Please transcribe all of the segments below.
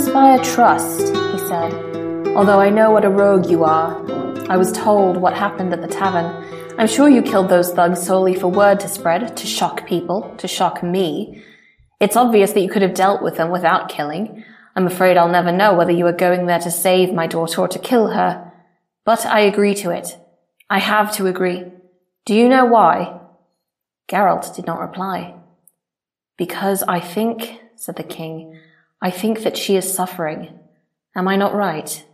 inspire trust, he said. Although I know what a rogue you are. I was told what happened at the tavern. I'm sure you killed those thugs solely for word to spread, to shock people, to shock me. It's obvious that you could have dealt with them without killing. I'm afraid I'll never know whether you were going there to save my daughter or to kill her. But I agree to it. I have to agree. Do you know why? Geralt did not reply. Because I think, said the king, I think that she is suffering. Am I not right?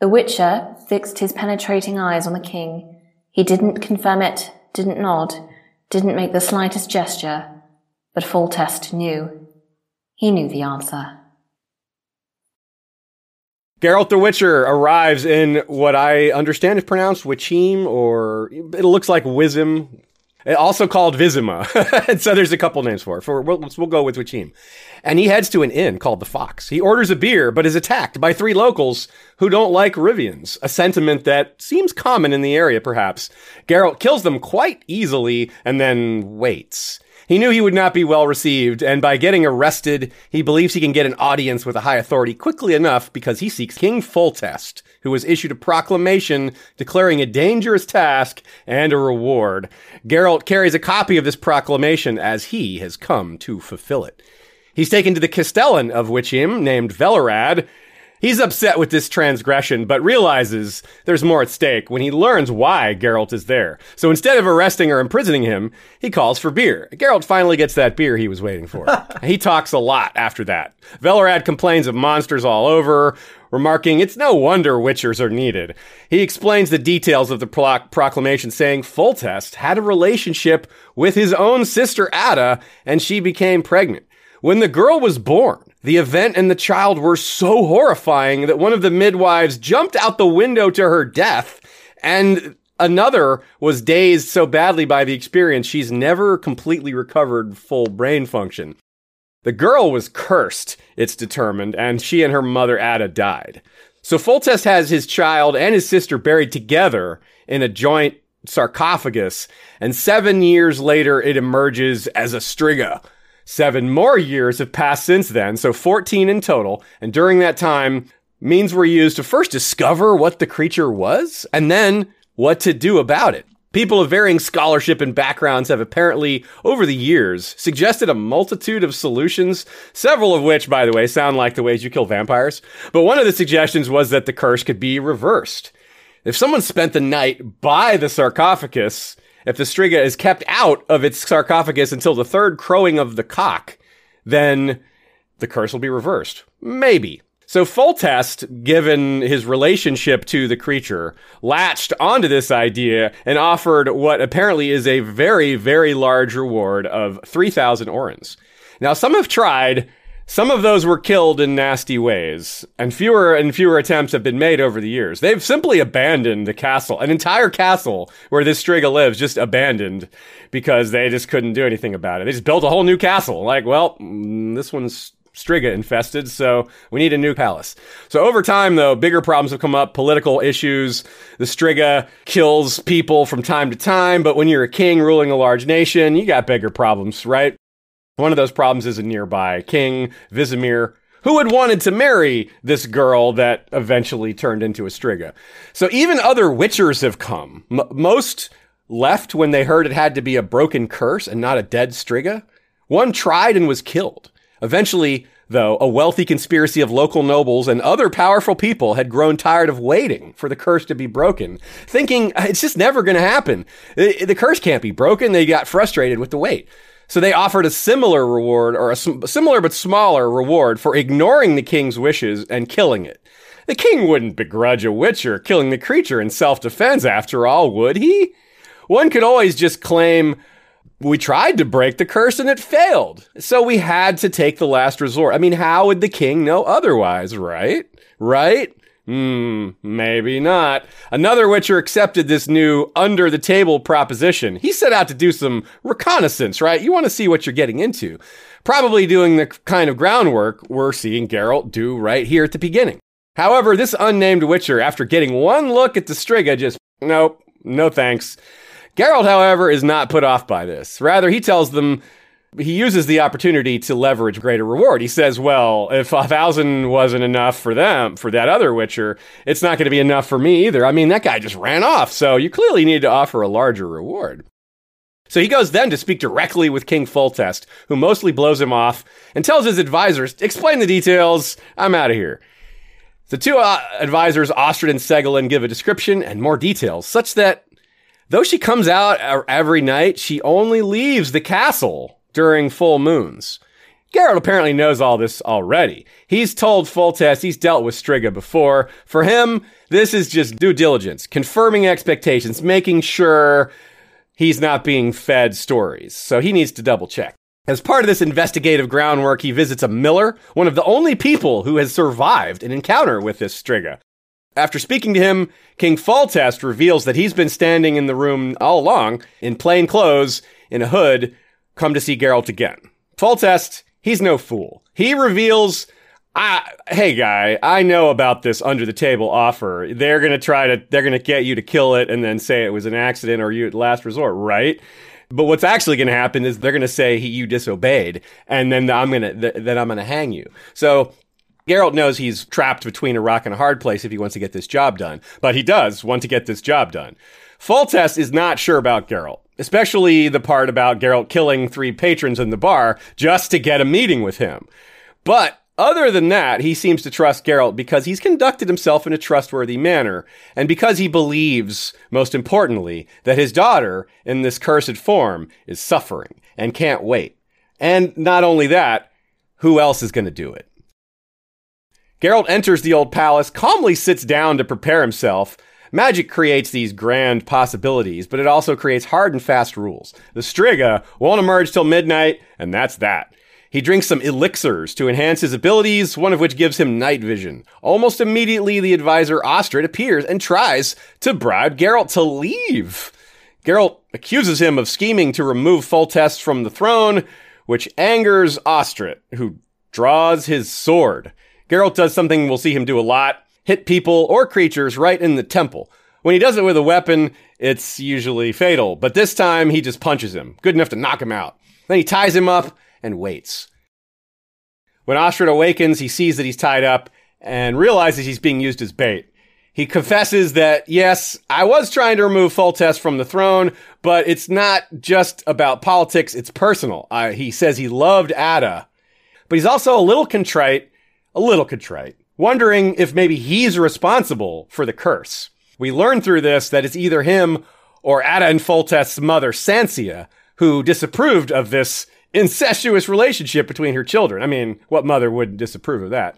The Witcher fixed his penetrating eyes on the king. He didn't confirm it, didn't nod, didn't make the slightest gesture, but Foltest knew. He knew the answer. Geralt the Witcher arrives in what I understand is pronounced Wichim, or it looks like Wism, also called Vizima. and so there's a couple names for it. For we'll, we'll go with Wichim. And he heads to an inn called the Fox. He orders a beer, but is attacked by three locals who don't like Rivians, a sentiment that seems common in the area, perhaps. Geralt kills them quite easily and then waits. He knew he would not be well received, and by getting arrested, he believes he can get an audience with a high authority quickly enough because he seeks King Foltest, who has issued a proclamation declaring a dangerous task and a reward. Geralt carries a copy of this proclamation as he has come to fulfill it. He's taken to the Castellan of Wichim, named Velerad, He's upset with this transgression, but realizes there's more at stake when he learns why Geralt is there. So instead of arresting or imprisoning him, he calls for beer. Geralt finally gets that beer he was waiting for. he talks a lot after that. Velerad complains of monsters all over, remarking, It's no wonder witchers are needed. He explains the details of the pro- proclamation, saying Foltest had a relationship with his own sister Ada, and she became pregnant. When the girl was born, the event and the child were so horrifying that one of the midwives jumped out the window to her death, and another was dazed so badly by the experience she's never completely recovered full brain function. The girl was cursed, it's determined, and she and her mother Ada died. So Foltest has his child and his sister buried together in a joint sarcophagus, and seven years later it emerges as a striga, Seven more years have passed since then, so 14 in total. And during that time, means were used to first discover what the creature was and then what to do about it. People of varying scholarship and backgrounds have apparently, over the years, suggested a multitude of solutions, several of which, by the way, sound like the ways you kill vampires. But one of the suggestions was that the curse could be reversed. If someone spent the night by the sarcophagus, if the striga is kept out of its sarcophagus until the third crowing of the cock, then the curse will be reversed. Maybe. So Foltest, given his relationship to the creature, latched onto this idea and offered what apparently is a very, very large reward of 3,000 orens. Now, some have tried some of those were killed in nasty ways, and fewer and fewer attempts have been made over the years. They've simply abandoned the castle, an entire castle where this Striga lives, just abandoned because they just couldn't do anything about it. They just built a whole new castle. Like, well, mm, this one's Striga infested, so we need a new palace. So over time, though, bigger problems have come up, political issues. The Striga kills people from time to time, but when you're a king ruling a large nation, you got bigger problems, right? One of those problems is a nearby king, Vizimir, who had wanted to marry this girl that eventually turned into a Striga. So even other witchers have come. M- most left when they heard it had to be a broken curse and not a dead Striga. One tried and was killed. Eventually, though, a wealthy conspiracy of local nobles and other powerful people had grown tired of waiting for the curse to be broken, thinking ah, it's just never going to happen. The, the curse can't be broken. They got frustrated with the wait. So they offered a similar reward, or a similar but smaller reward, for ignoring the king's wishes and killing it. The king wouldn't begrudge a witcher killing the creature in self defense, after all, would he? One could always just claim, we tried to break the curse and it failed. So we had to take the last resort. I mean, how would the king know otherwise, right? Right? Hmm, maybe not. Another Witcher accepted this new under the table proposition. He set out to do some reconnaissance, right? You want to see what you're getting into. Probably doing the kind of groundwork we're seeing Geralt do right here at the beginning. However, this unnamed Witcher, after getting one look at the Striga, just, nope, no thanks. Geralt, however, is not put off by this. Rather, he tells them he uses the opportunity to leverage greater reward. He says, well, if a thousand wasn't enough for them, for that other Witcher, it's not going to be enough for me either. I mean, that guy just ran off, so you clearly need to offer a larger reward. So he goes then to speak directly with King Foltest, who mostly blows him off and tells his advisors, explain the details, I'm out of here. The two uh, advisors, Ostrit and Segelin, give a description and more details, such that though she comes out every night, she only leaves the castle during full moons. Geralt apparently knows all this already. He's told Foltest he's dealt with Striga before. For him, this is just due diligence, confirming expectations, making sure he's not being fed stories. So he needs to double check. As part of this investigative groundwork, he visits a miller, one of the only people who has survived an encounter with this Striga. After speaking to him, King Foltest reveals that he's been standing in the room all along, in plain clothes, in a hood, come to see Geralt again. Foltest, he's no fool. He reveals, I, hey guy, I know about this under the table offer. They're gonna try to, they're gonna get you to kill it and then say it was an accident or you at last resort, right? But what's actually going to happen is they're going to say you disobeyed, and then I'm going to th- then I'm going to hang you. So Geralt knows he's trapped between a rock and a hard place if he wants to get this job done, but he does want to get this job done. Foltest is not sure about Geralt especially the part about Geralt killing three patrons in the bar just to get a meeting with him. But other than that, he seems to trust Geralt because he's conducted himself in a trustworthy manner, and because he believes, most importantly, that his daughter, in this cursed form, is suffering and can't wait. And not only that, who else is going to do it? Geralt enters the old palace, calmly sits down to prepare himself, Magic creates these grand possibilities, but it also creates hard and fast rules. The Striga won't emerge till midnight, and that's that. He drinks some elixirs to enhance his abilities, one of which gives him night vision. Almost immediately, the advisor Ostrit appears and tries to bribe Geralt to leave. Geralt accuses him of scheming to remove Foltest from the throne, which angers Ostrit, who draws his sword. Geralt does something we'll see him do a lot hit people or creatures right in the temple. When he does it with a weapon, it's usually fatal, but this time he just punches him, good enough to knock him out. Then he ties him up and waits. When Ostrit awakens, he sees that he's tied up and realizes he's being used as bait. He confesses that, yes, I was trying to remove Foltest from the throne, but it's not just about politics, it's personal. Uh, he says he loved Ada, but he's also a little contrite, a little contrite wondering if maybe he's responsible for the curse. We learn through this that it's either him or Ada and Foltest's mother, Sansia, who disapproved of this incestuous relationship between her children. I mean, what mother wouldn't disapprove of that?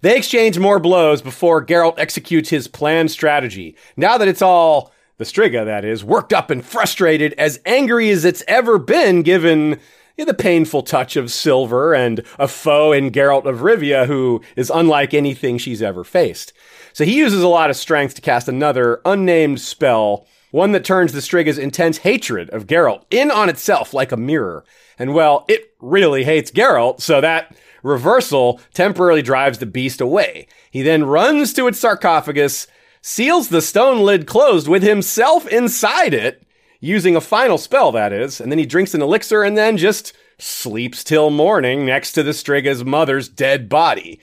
They exchange more blows before Geralt executes his planned strategy. Now that it's all the Striga, that is, worked up and frustrated, as angry as it's ever been given the painful touch of Silver and a foe in Geralt of Rivia who is unlike anything she's ever faced. So he uses a lot of strength to cast another unnamed spell, one that turns the Striga's intense hatred of Geralt in on itself like a mirror. And well, it really hates Geralt, so that reversal temporarily drives the beast away. He then runs to its sarcophagus, seals the stone lid closed with himself inside it, using a final spell, that is, and then he drinks an elixir and then just sleeps till morning next to the Striga's mother's dead body.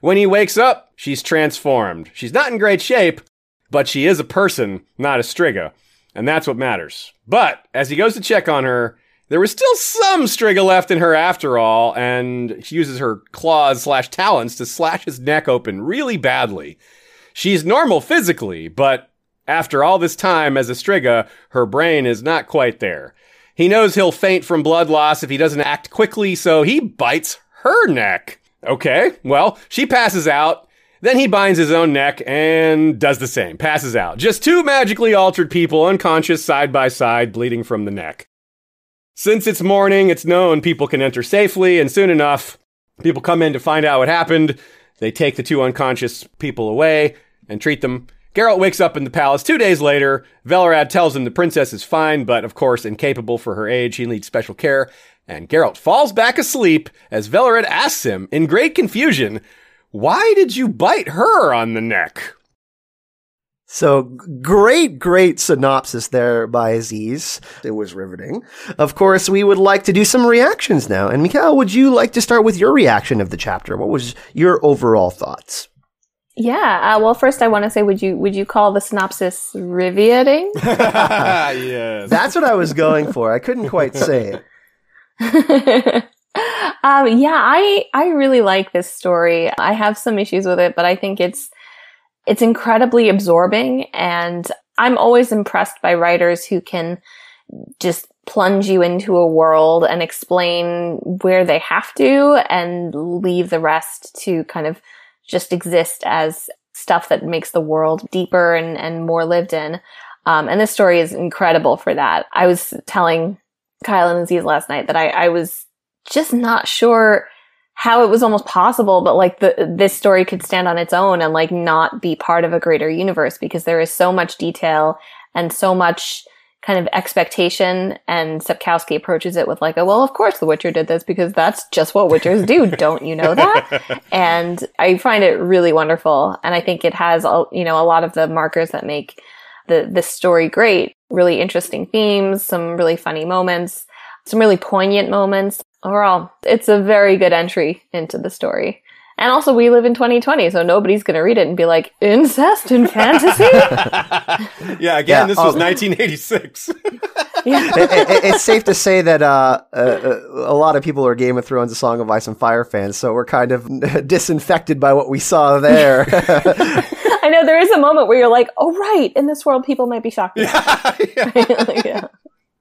When he wakes up, she's transformed. She's not in great shape, but she is a person, not a Striga. And that's what matters. But as he goes to check on her, there was still some Striga left in her after all, and she uses her claws slash talons to slash his neck open really badly. She's normal physically, but after all this time as a Striga, her brain is not quite there. He knows he'll faint from blood loss if he doesn't act quickly, so he bites her neck. Okay, well, she passes out. Then he binds his own neck and does the same, passes out. Just two magically altered people unconscious side by side, bleeding from the neck. Since it's morning, it's known people can enter safely, and soon enough, people come in to find out what happened. They take the two unconscious people away and treat them Geralt wakes up in the palace two days later. Velerad tells him the princess is fine, but of course incapable for her age. He needs special care. And Geralt falls back asleep as Velerad asks him, in great confusion, Why did you bite her on the neck? So great, great synopsis there by Aziz. It was riveting. Of course, we would like to do some reactions now. And Michal, would you like to start with your reaction of the chapter? What was your overall thoughts? Yeah. Uh, well, first I want to say, would you would you call the synopsis riveting? yes. That's what I was going for. I couldn't quite say it. um, yeah, I I really like this story. I have some issues with it, but I think it's it's incredibly absorbing and I'm always impressed by writers who can just plunge you into a world and explain where they have to and leave the rest to kind of just exist as stuff that makes the world deeper and, and more lived in. Um, and this story is incredible for that. I was telling Kyle and Aziz last night that I, I was just not sure how it was almost possible, but like the, this story could stand on its own and like not be part of a greater universe because there is so much detail and so much kind of expectation and Sapkowski approaches it with like, well, of course the Witcher did this because that's just what Witchers do. Don't you know that? and I find it really wonderful. And I think it has, you know, a lot of the markers that make the, this story great, really interesting themes, some really funny moments, some really poignant moments overall, it's a very good entry into the story. And also, we live in 2020, so nobody's going to read it and be like, incest in fantasy? yeah, again, yeah, this was 1986. yeah. It, it, it's safe to say that uh, uh, uh, a lot of people are Game of Thrones, A Song of Ice and Fire fans, so we're kind of disinfected by what we saw there. I know there is a moment where you're like, oh, right, in this world, people might be shocked. Yeah, yeah.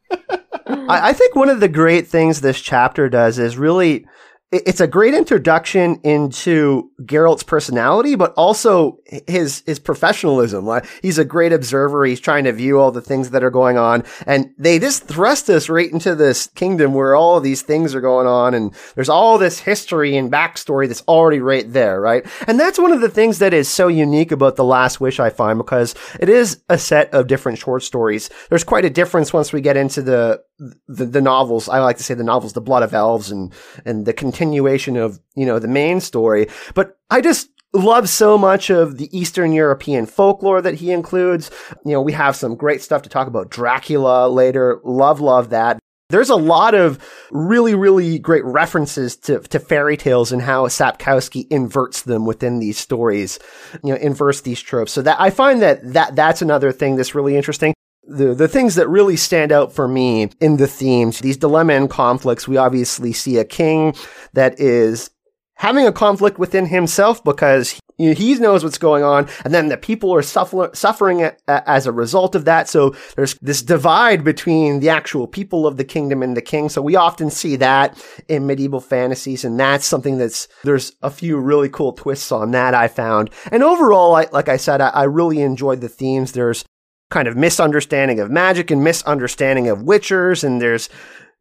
I, I think one of the great things this chapter does is really it's a great introduction into Geralt's personality, but also his his professionalism. Like he's a great observer. He's trying to view all the things that are going on, and they just thrust us right into this kingdom where all these things are going on, and there's all this history and backstory that's already right there, right? And that's one of the things that is so unique about the Last Wish I find because it is a set of different short stories. There's quite a difference once we get into the the, the novels. I like to say the novels, The Blood of Elves, and and the continuation of, you know, the main story. But I just love so much of the Eastern European folklore that he includes. You know, we have some great stuff to talk about Dracula later. Love, love that. There's a lot of really, really great references to, to fairy tales and how Sapkowski inverts them within these stories, you know, inverts these tropes. So that I find that, that that's another thing that's really interesting the the things that really stand out for me in the themes, these dilemma and conflicts, we obviously see a king that is having a conflict within himself because he, he knows what's going on, and then the people are suffer, suffering as a result of that. So there's this divide between the actual people of the kingdom and the king. So we often see that in medieval fantasies, and that's something that's there's a few really cool twists on that I found. And overall, I, like I said, I, I really enjoyed the themes. There's kind of misunderstanding of magic and misunderstanding of witchers and there's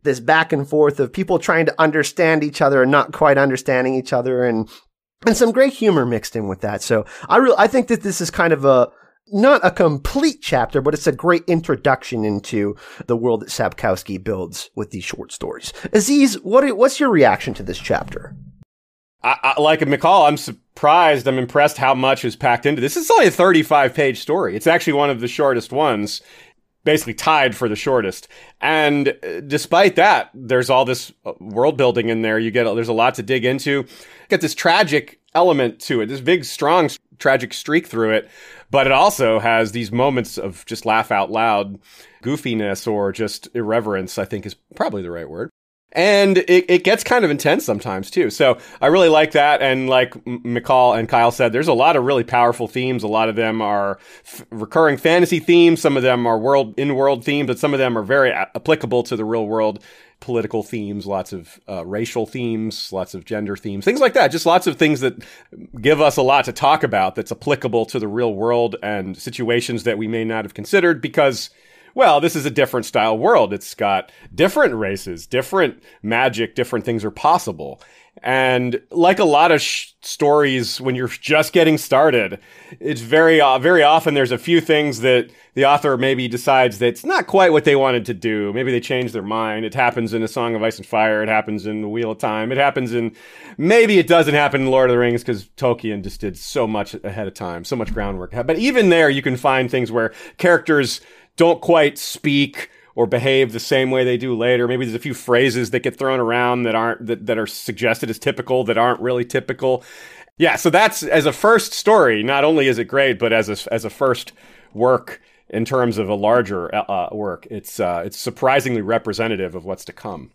this back and forth of people trying to understand each other and not quite understanding each other and and some great humor mixed in with that. So I really I think that this is kind of a not a complete chapter, but it's a great introduction into the world that Sapkowski builds with these short stories. Aziz, what what's your reaction to this chapter? I, I, like Michal, I'm surprised. I'm impressed how much is packed into this. It's only a 35 page story. It's actually one of the shortest ones, basically tied for the shortest. And uh, despite that, there's all this uh, world building in there. You get there's a lot to dig into. You Get this tragic element to it. This big, strong, tragic streak through it. But it also has these moments of just laugh out loud goofiness or just irreverence. I think is probably the right word and it, it gets kind of intense sometimes too. So I really like that. And like Michal and Kyle said, there's a lot of really powerful themes. A lot of them are f- recurring fantasy themes. Some of them are world in world themes, but some of them are very a- applicable to the real world political themes, lots of uh, racial themes, lots of gender themes, things like that. Just lots of things that give us a lot to talk about that's applicable to the real world and situations that we may not have considered because well, this is a different style world. It's got different races, different magic, different things are possible. And like a lot of sh- stories, when you're just getting started, it's very, uh, very often there's a few things that the author maybe decides that's not quite what they wanted to do. Maybe they change their mind. It happens in A Song of Ice and Fire. It happens in The Wheel of Time. It happens in, maybe it doesn't happen in Lord of the Rings because Tolkien just did so much ahead of time, so much groundwork. But even there, you can find things where characters don't quite speak or behave the same way they do later. Maybe there's a few phrases that get thrown around that aren't that, that are suggested as typical that aren't really typical. Yeah, so that's as a first story. Not only is it great, but as a as a first work in terms of a larger uh, uh work, it's uh, it's surprisingly representative of what's to come.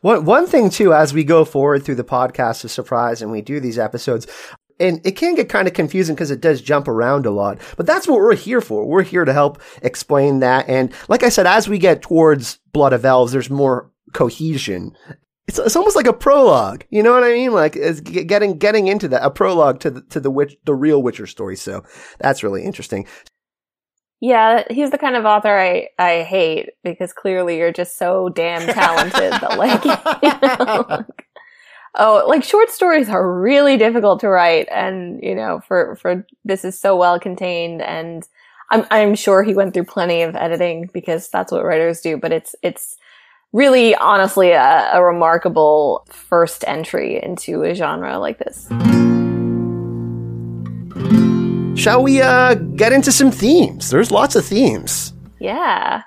One one thing too, as we go forward through the podcast of surprise and we do these episodes, and it can get kind of confusing because it does jump around a lot. But that's what we're here for. We're here to help explain that. And like I said, as we get towards Blood of Elves, there's more cohesion. It's, it's almost like a prologue. You know what I mean? Like it's getting getting into that a prologue to the to the witch the real Witcher story. So that's really interesting. Yeah, he's the kind of author I, I hate because clearly you're just so damn talented that like, you know, oh, like short stories are really difficult to write. And, you know, for, for this is so well contained and I'm, I'm sure he went through plenty of editing because that's what writers do, but it's, it's really honestly a, a remarkable first entry into a genre like this. Shall we uh, get into some themes? There's lots of themes. Yeah.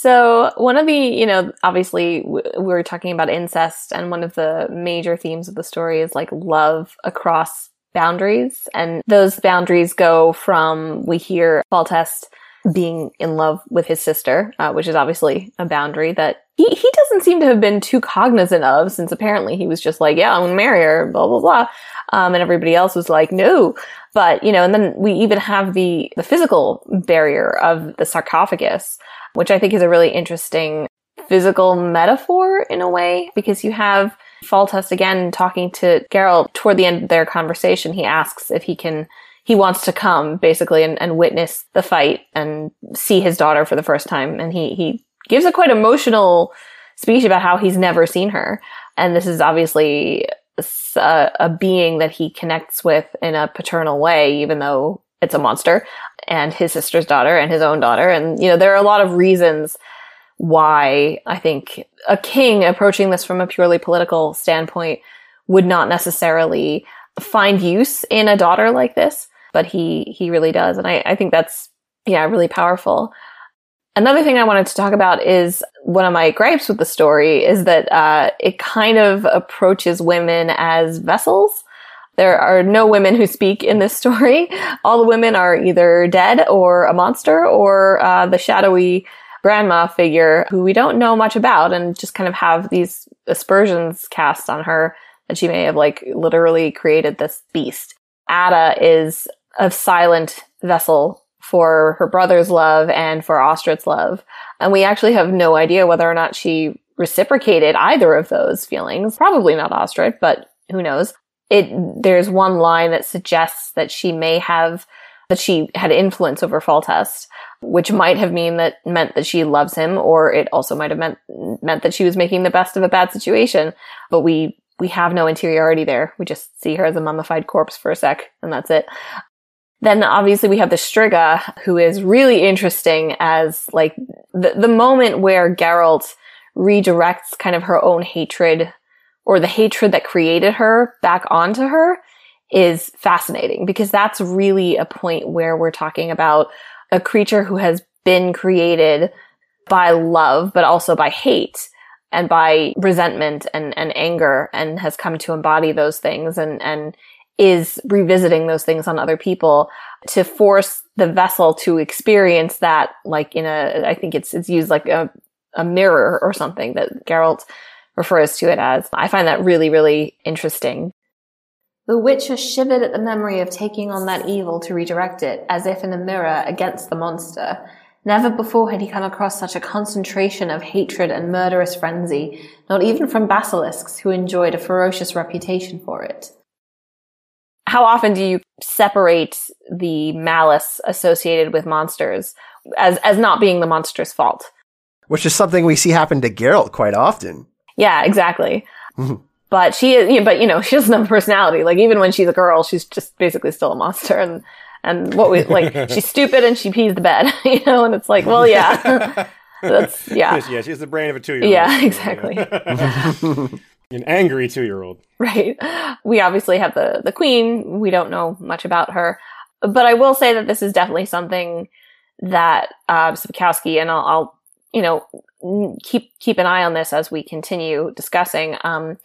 So one of the, you know, obviously we were talking about incest and one of the major themes of the story is like love across boundaries. And those boundaries go from, we hear Foltest being in love with his sister, uh, which is obviously a boundary that he, he doesn't seem to have been too cognizant of since apparently he was just like, yeah, I'm gonna marry her, blah, blah, blah. Um, and everybody else was like, no. But, you know, and then we even have the, the physical barrier of the sarcophagus which I think is a really interesting physical metaphor in a way, because you have Foltest again talking to Geralt toward the end of their conversation. He asks if he can, he wants to come basically and, and witness the fight and see his daughter for the first time. And he, he gives a quite emotional speech about how he's never seen her. And this is obviously a, uh, a being that he connects with in a paternal way, even though it's a monster and his sister's daughter and his own daughter. And, you know, there are a lot of reasons why I think a king approaching this from a purely political standpoint would not necessarily find use in a daughter like this, but he, he really does. And I, I think that's, yeah, really powerful. Another thing I wanted to talk about is one of my gripes with the story is that uh, it kind of approaches women as vessels there are no women who speak in this story. All the women are either dead or a monster or uh, the shadowy grandma figure who we don't know much about and just kind of have these aspersions cast on her that she may have like literally created this beast. Ada is a silent vessel for her brother's love and for Ostrit's love. And we actually have no idea whether or not she reciprocated either of those feelings. Probably not Ostrit, but who knows? It there's one line that suggests that she may have that she had influence over Foltest, which might have mean that meant that she loves him, or it also might have meant meant that she was making the best of a bad situation. But we we have no interiority there. We just see her as a mummified corpse for a sec, and that's it. Then obviously we have the Striga, who is really interesting as like the the moment where Geralt redirects kind of her own hatred or the hatred that created her back onto her is fascinating because that's really a point where we're talking about a creature who has been created by love, but also by hate and by resentment and, and anger and has come to embody those things and, and is revisiting those things on other people to force the vessel to experience that like in a, I think it's, it's used like a, a mirror or something that Geralt refers to it as. I find that really, really interesting. The Witcher shivered at the memory of taking on that evil to redirect it, as if in a mirror against the monster. Never before had he come across such a concentration of hatred and murderous frenzy, not even from basilisks who enjoyed a ferocious reputation for it. How often do you separate the malice associated with monsters as, as not being the monster's fault? Which is something we see happen to Geralt quite often. Yeah, exactly. but she is, you know, but you know, she doesn't have a personality. Like even when she's a girl, she's just basically still a monster. And and what we like, she's stupid and she pees the bed, you know. And it's like, well, yeah, that's yeah, yeah. She has the brain of a two-year-old. yeah, exactly. An angry two-year-old. right. We obviously have the the queen. We don't know much about her, but I will say that this is definitely something that uh, Sapkowski and I'll, I'll you know keep keep an eye on this as we continue discussing. Um,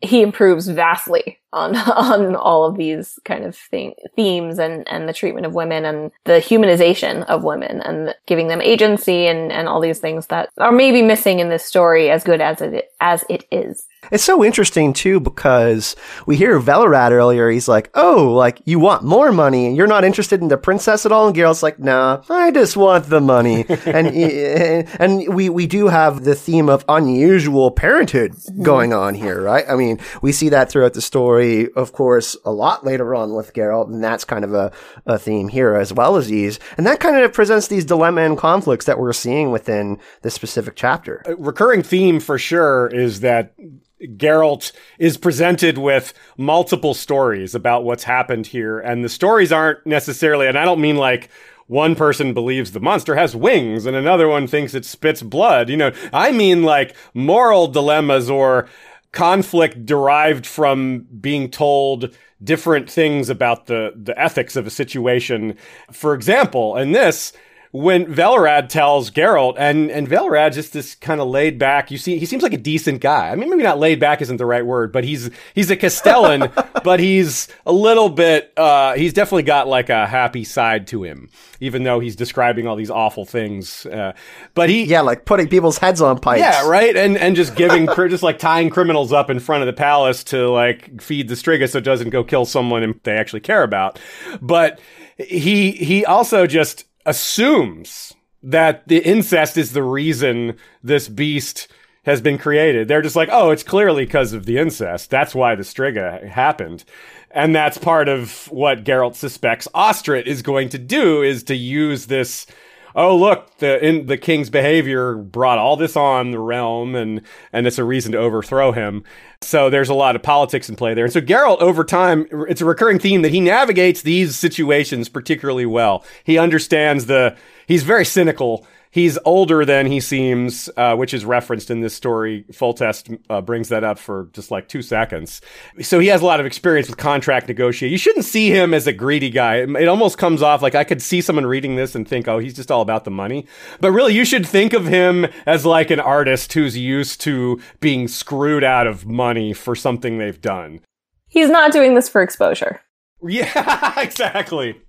he improves vastly on on all of these kind of thing, themes and and the treatment of women and the humanization of women and giving them agency and and all these things that are maybe missing in this story as good as it as it is. It's so interesting too because we hear Velerad earlier. He's like, "Oh, like you want more money, and you're not interested in the princess at all." And Geralt's like, "Nah, I just want the money." and eh, and we we do have the theme of unusual parenthood going on here, right? I mean, we see that throughout the story, of course, a lot later on with Geralt, and that's kind of a, a theme here as well as these, and that kind of presents these dilemma and conflicts that we're seeing within this specific chapter. A recurring theme for sure is that Geralt is presented with multiple stories about what's happened here, and the stories aren't necessarily, and I don't mean like one person believes the monster has wings and another one thinks it spits blood. You know, I mean like moral dilemmas or conflict derived from being told different things about the, the ethics of a situation. For example, in this, when Velerad tells Geralt, and and Velerad just this kind of laid back. You see, he seems like a decent guy. I mean, maybe not laid back isn't the right word, but he's he's a Castellan, but he's a little bit. Uh, he's definitely got like a happy side to him, even though he's describing all these awful things. Uh, but he, Yeah, like putting people's heads on pikes. yeah, right, and and just giving, just like tying criminals up in front of the palace to like feed the Striga so it doesn't go kill someone they actually care about. But he he also just assumes that the incest is the reason this beast has been created. They're just like, oh, it's clearly because of the incest. That's why the Striga happened. And that's part of what Geralt suspects Ostrit is going to do is to use this oh look the in the king's behavior brought all this on the realm and and it's a reason to overthrow him. So there's a lot of politics in play there. And so Geralt over time it's a recurring theme that he navigates these situations particularly well. He understands the he's very cynical He's older than he seems, uh, which is referenced in this story. Foltest uh, brings that up for just like two seconds. So he has a lot of experience with contract negotiating. You shouldn't see him as a greedy guy. It, it almost comes off like I could see someone reading this and think, oh, he's just all about the money. But really, you should think of him as like an artist who's used to being screwed out of money for something they've done. He's not doing this for exposure. Yeah, exactly.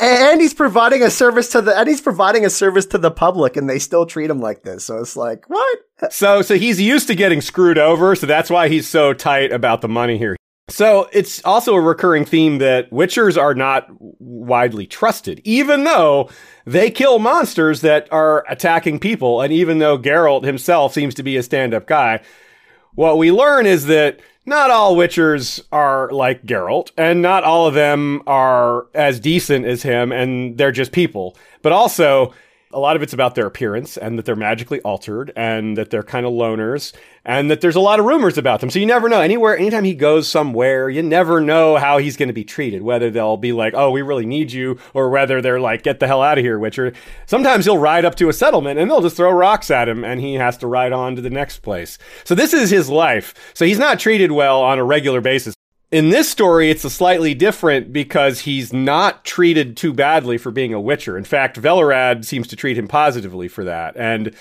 And he's providing a service to the and he's providing a service to the public and they still treat him like this so it's like what So, so he's used to getting screwed over, so that's why he's so tight about the money here. So it's also a recurring theme that Witchers are not widely trusted, even though they kill monsters that are attacking people, and even though Geralt himself seems to be a stand-up guy. What we learn is that not all Witchers are like Geralt, and not all of them are as decent as him, and they're just people. But also, a lot of it's about their appearance and that they're magically altered and that they're kind of loners and that there's a lot of rumors about them. So you never know. Anywhere, anytime he goes somewhere, you never know how he's going to be treated. Whether they'll be like, oh, we really need you, or whether they're like, get the hell out of here, Witcher. Sometimes he'll ride up to a settlement and they'll just throw rocks at him and he has to ride on to the next place. So this is his life. So he's not treated well on a regular basis. In this story, it's a slightly different because he's not treated too badly for being a Witcher. In fact, Velerad seems to treat him positively for that. And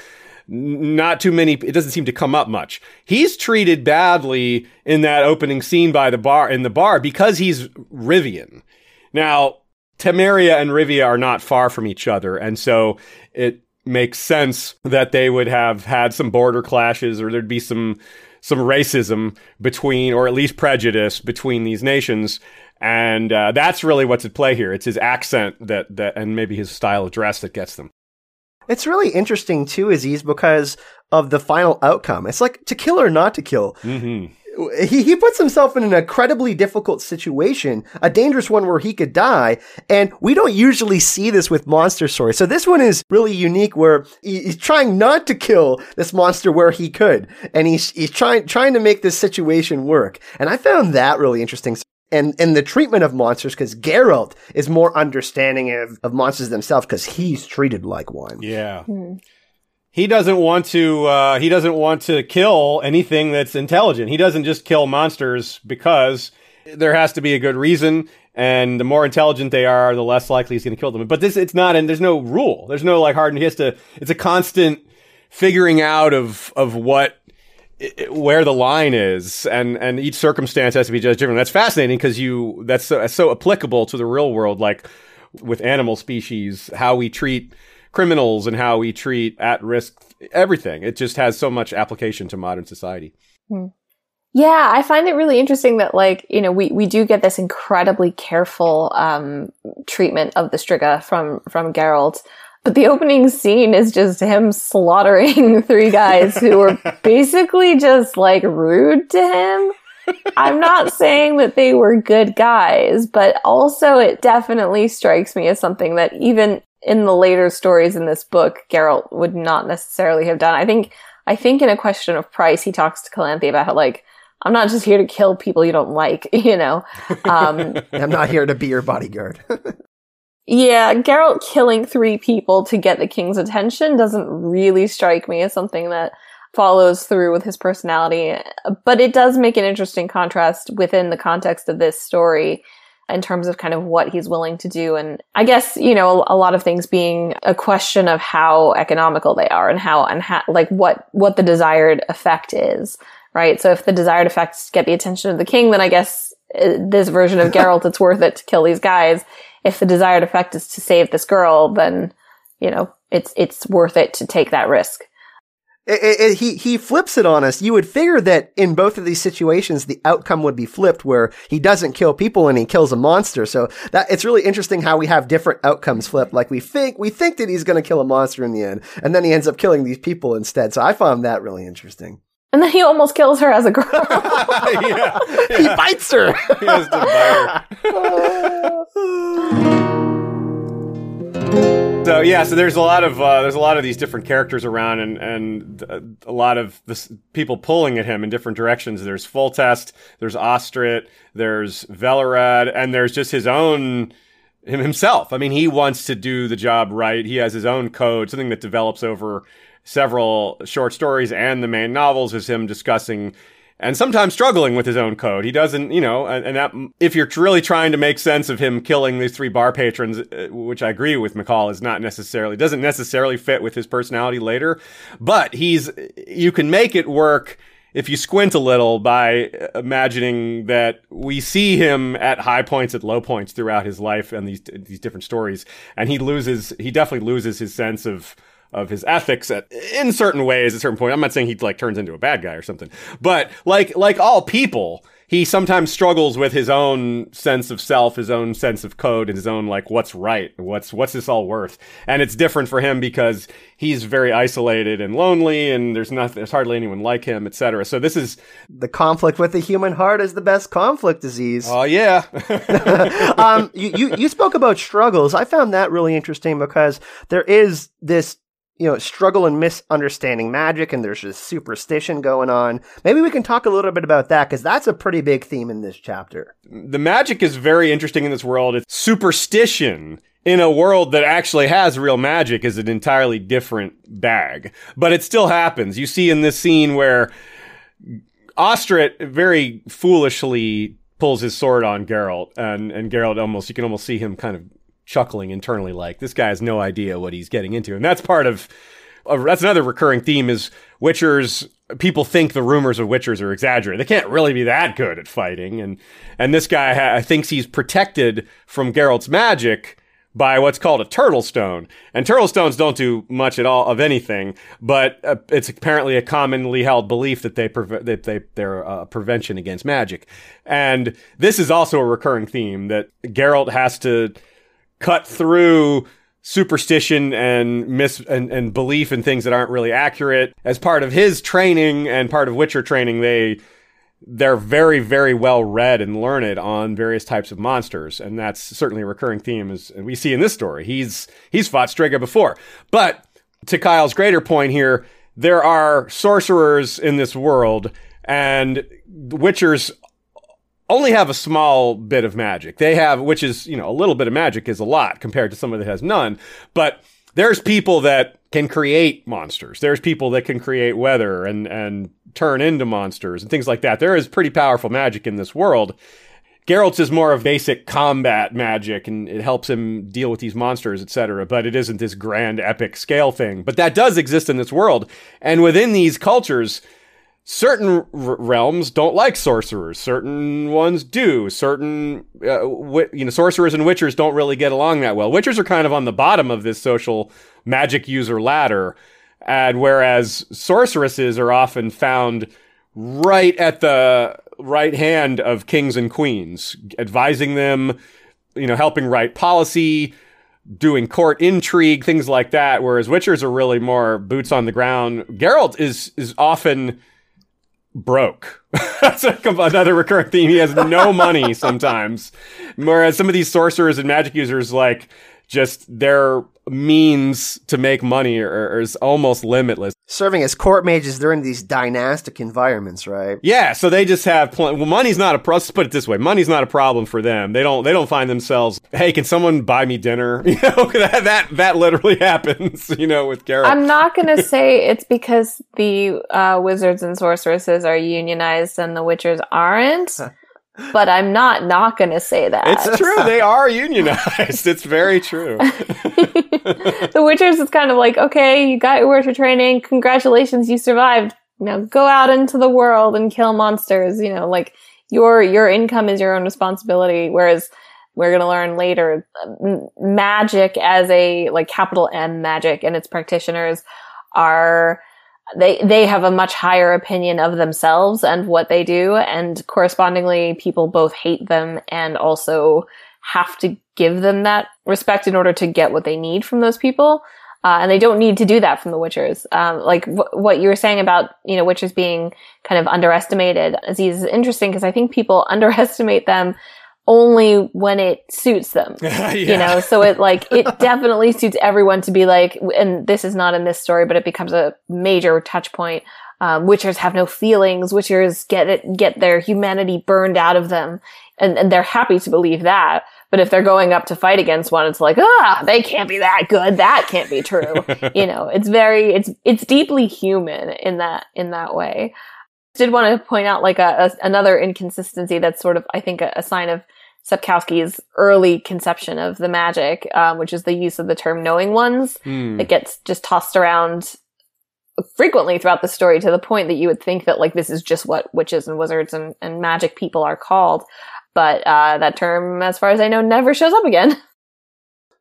not too many, it doesn't seem to come up much. He's treated badly in that opening scene by the bar, in the bar, because he's Rivian. Now, Temeria and Rivia are not far from each other. And so it makes sense that they would have had some border clashes or there'd be some some racism between, or at least prejudice between these nations. And uh, that's really what's at play here. It's his accent that, that, and maybe his style of dress that gets them. it's really interesting too aziz because of the final outcome it's like to kill or not to kill hmm he, he puts himself in an incredibly difficult situation, a dangerous one where he could die. And we don't usually see this with monster stories. So this one is really unique where he's trying not to kill this monster where he could. And he's, he's trying, trying to make this situation work. And I found that really interesting and and the treatment of monsters because Geralt is more understanding of, of monsters themselves because he's treated like one. Yeah. Hmm. He doesn't want to. Uh, he doesn't want to kill anything that's intelligent. He doesn't just kill monsters because there has to be a good reason. And the more intelligent they are, the less likely he's going to kill them. But this, it's not, and there's no rule. There's no like hard. and He has to. It's a constant figuring out of of what where the line is and and each circumstance has to be judged different that's fascinating because you that's so, that's so applicable to the real world like with animal species how we treat criminals and how we treat at risk everything it just has so much application to modern society hmm. yeah i find it really interesting that like you know we, we do get this incredibly careful um, treatment of the striga from from Geralt but the opening scene is just him slaughtering three guys who were basically just like rude to him. I'm not saying that they were good guys, but also it definitely strikes me as something that even in the later stories in this book, Geralt would not necessarily have done. I think, I think in a question of price, he talks to Calanthe about how like, I'm not just here to kill people you don't like, you know. Um, I'm not here to be your bodyguard. Yeah, Geralt killing three people to get the king's attention doesn't really strike me as something that follows through with his personality, but it does make an interesting contrast within the context of this story in terms of kind of what he's willing to do. And I guess, you know, a lot of things being a question of how economical they are and how, and how, like what, what the desired effect is, right? So if the desired effects get the attention of the king, then I guess uh, this version of Geralt, it's worth it to kill these guys if the desired effect is to save this girl, then you know it's it's worth it to take that risk. It, it, he he flips it on us. You would figure that in both of these situations, the outcome would be flipped, where he doesn't kill people and he kills a monster. So that it's really interesting how we have different outcomes flipped. Like we think we think that he's going to kill a monster in the end, and then he ends up killing these people instead. So I found that really interesting. And then he almost kills her as a girl. yeah, yeah. He bites her. he has to bite her. so yeah, so there's a lot of uh, there's a lot of these different characters around, and and a lot of this, people pulling at him in different directions. There's Foltest, there's Ostrit, there's Velerad, and there's just his own him himself. I mean, he wants to do the job right. He has his own code, something that develops over several short stories and the main novels is him discussing and sometimes struggling with his own code. He doesn't, you know, and, and, that if you're really trying to make sense of him killing these three bar patrons, uh, which I agree with Michal is not necessarily doesn't necessarily fit with his personality later, but he's you can make it work if you squint a little by imagining that we see him at high points at low points throughout his life and these these different stories and he loses he definitely loses his sense of of his ethics at, in certain ways at a certain point. I'm not saying he like turns into a bad guy or something, but like like all people, he sometimes struggles with his own sense of self, his own sense of code, and his own like what's right, what's what's this all worth. And it's different for him because he's very isolated and lonely, and there's not there's hardly anyone like him, etc. So this is the conflict with the human heart is the best conflict Aziz. Oh yeah. um, you, you you spoke about struggles. I found that really interesting because there is this you know, struggle and misunderstanding magic and there's this superstition going on. Maybe we can talk a little bit about that because that's a pretty big theme in this chapter. The magic is very interesting in this world. It's superstition in a world that actually has real magic is an entirely different bag, but it still happens. You see in this scene where Ostrit very foolishly pulls his sword on Geralt and, and Geralt almost, you can almost see him kind of chuckling internally like this guy has no idea what he's getting into and that's part of that's another recurring theme is witchers people think the rumors of witchers are exaggerated they can't really be that good at fighting and and this guy ha- thinks he's protected from Geralt's magic by what's called a turtle stone. And turtle stones don't do much at all of anything, but uh, it's apparently a commonly held belief that they preve- that they they're a uh, prevention against magic. And this is also a recurring theme that Geralt has to cut through superstition and mis and, and belief in things that aren't really accurate. As part of his training and part of Witcher training, they they're very, very well read and learned on various types of monsters, and that's certainly a recurring theme. As we see in this story, he's he's fought Striga before. But to Kyle's greater point here, there are sorcerers in this world, and witchers only have a small bit of magic. They have, which is you know a little bit of magic is a lot compared to someone that has none, but there's people that can create monsters. There's people that can create weather and and turn into monsters and things like that. There is pretty powerful magic in this world. Geralt's is more of basic combat magic and it helps him deal with these monsters, etc. But it isn't this grand epic scale thing. But that does exist in this world. And within these cultures, certain r- realms don't like sorcerers. Certain ones do. Certain, uh, wi- you know, sorcerers and witchers don't really get along that well. Witchers are kind of on the bottom of this social magic user ladder. And whereas sorceresses are often found right at the right hand of kings and queens, advising them, you know, helping write policy, doing court intrigue, things like that. Whereas witchers are really more boots on the ground. Geralt is is often broke. That's a, another recurring theme. He has no money sometimes. Whereas some of these sorcerers and magic users, like, just their means to make money are, are is almost limitless. Serving as court mages, they're in these dynastic environments, right? Yeah, so they just have pl- well, money's not a pro- let's put it this way, money's not a problem for them. They don't they don't find themselves, hey, can someone buy me dinner? You know, that that, that literally happens, you know, with Geralt. I'm not going to say it's because the uh, wizards and sorceresses are unionized and the witchers aren't, but I'm not not going to say that. It's true. They are unionized. It's very true. the witchers is kind of like, okay, you got your witcher training. Congratulations, you survived. Now go out into the world and kill monsters. You know, like your your income is your own responsibility. Whereas we're going to learn later, magic as a like capital M magic and its practitioners are they they have a much higher opinion of themselves and what they do. And correspondingly people both hate them and also have to give them that respect in order to get what they need from those people. Uh, and they don't need to do that from the witchers. Um, like what you were saying about you know witchers being kind of underestimated aziz is interesting because i think people underestimate them only when it suits them yeah. you know? So it like it definitely suits everyone to be like and this is not in this story but it becomes a major touch point. Um, witchers have no feelings. Witchers get it get their humanity burned out of them and, and they're happy to believe that. But if they're going up to fight against one it's like ah they can't be that good. That can't be true. You know it's very it's it's deeply human in that in that way. Did want to point out like a, a another inconsistency that's sort of i think a, a sign of Sapkowski's early conception of the magic, um, which is the use of the term knowing ones. Hmm. It gets just tossed around frequently throughout the story to the point that you would think that like this is just what witches and wizards and, and magic people are called. But uh, that term, as far as I know, never shows up again.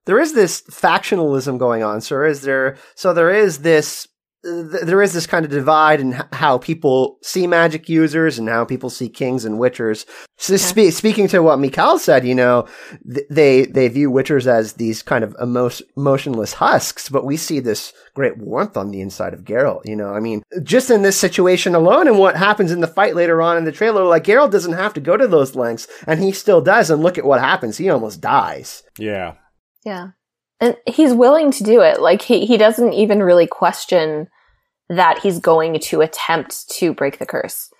There is this factionalism going on, sir. Is there? So there is this. Th- There is this kind of divide in h- how people see magic users and how people see kings and witchers. So spe- speaking to what Michal said, you know, th- they they view witchers as these kind of emo- emotionless husks, but we see this great warmth on the inside of Geralt. You know, I mean, just in this situation alone, and what happens in the fight later on in the trailer, like Geralt doesn't have to go to those lengths, and he still does. And look at what happens; he almost dies. Yeah. Yeah. And he's willing to do it. Like he, he doesn't even really question that he's going to attempt to break the curse.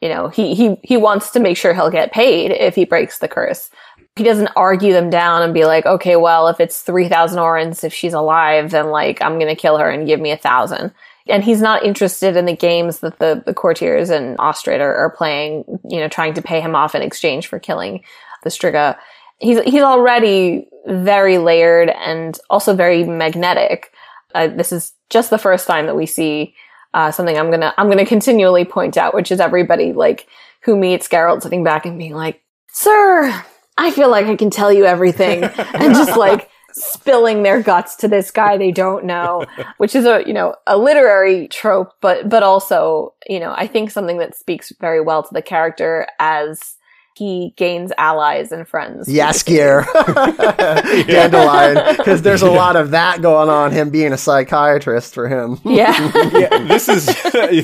You know, he, he, he wants to make sure he'll get paid if he breaks the curse. He doesn't argue them down and be like, okay, well, if it's 3,000 orens, if she's alive, then like, I'm going to kill her and give me a thousand. And he's not interested in the games that the, the courtiers and Ostrit are, are playing, you know, trying to pay him off in exchange for killing the Striga. He's, he's already very layered and also very magnetic. Uh, this is just the first time that we see uh, something I'm gonna I'm gonna continually point out, which is everybody like who meets Geralt sitting back and being like, "Sir, I feel like I can tell you everything," and just like spilling their guts to this guy they don't know, which is a you know a literary trope, but but also you know I think something that speaks very well to the character as he gains allies and friends. Jaskier. Dandelion. Because there's a lot of that going on, him being a psychiatrist for him. Yeah. yeah, this is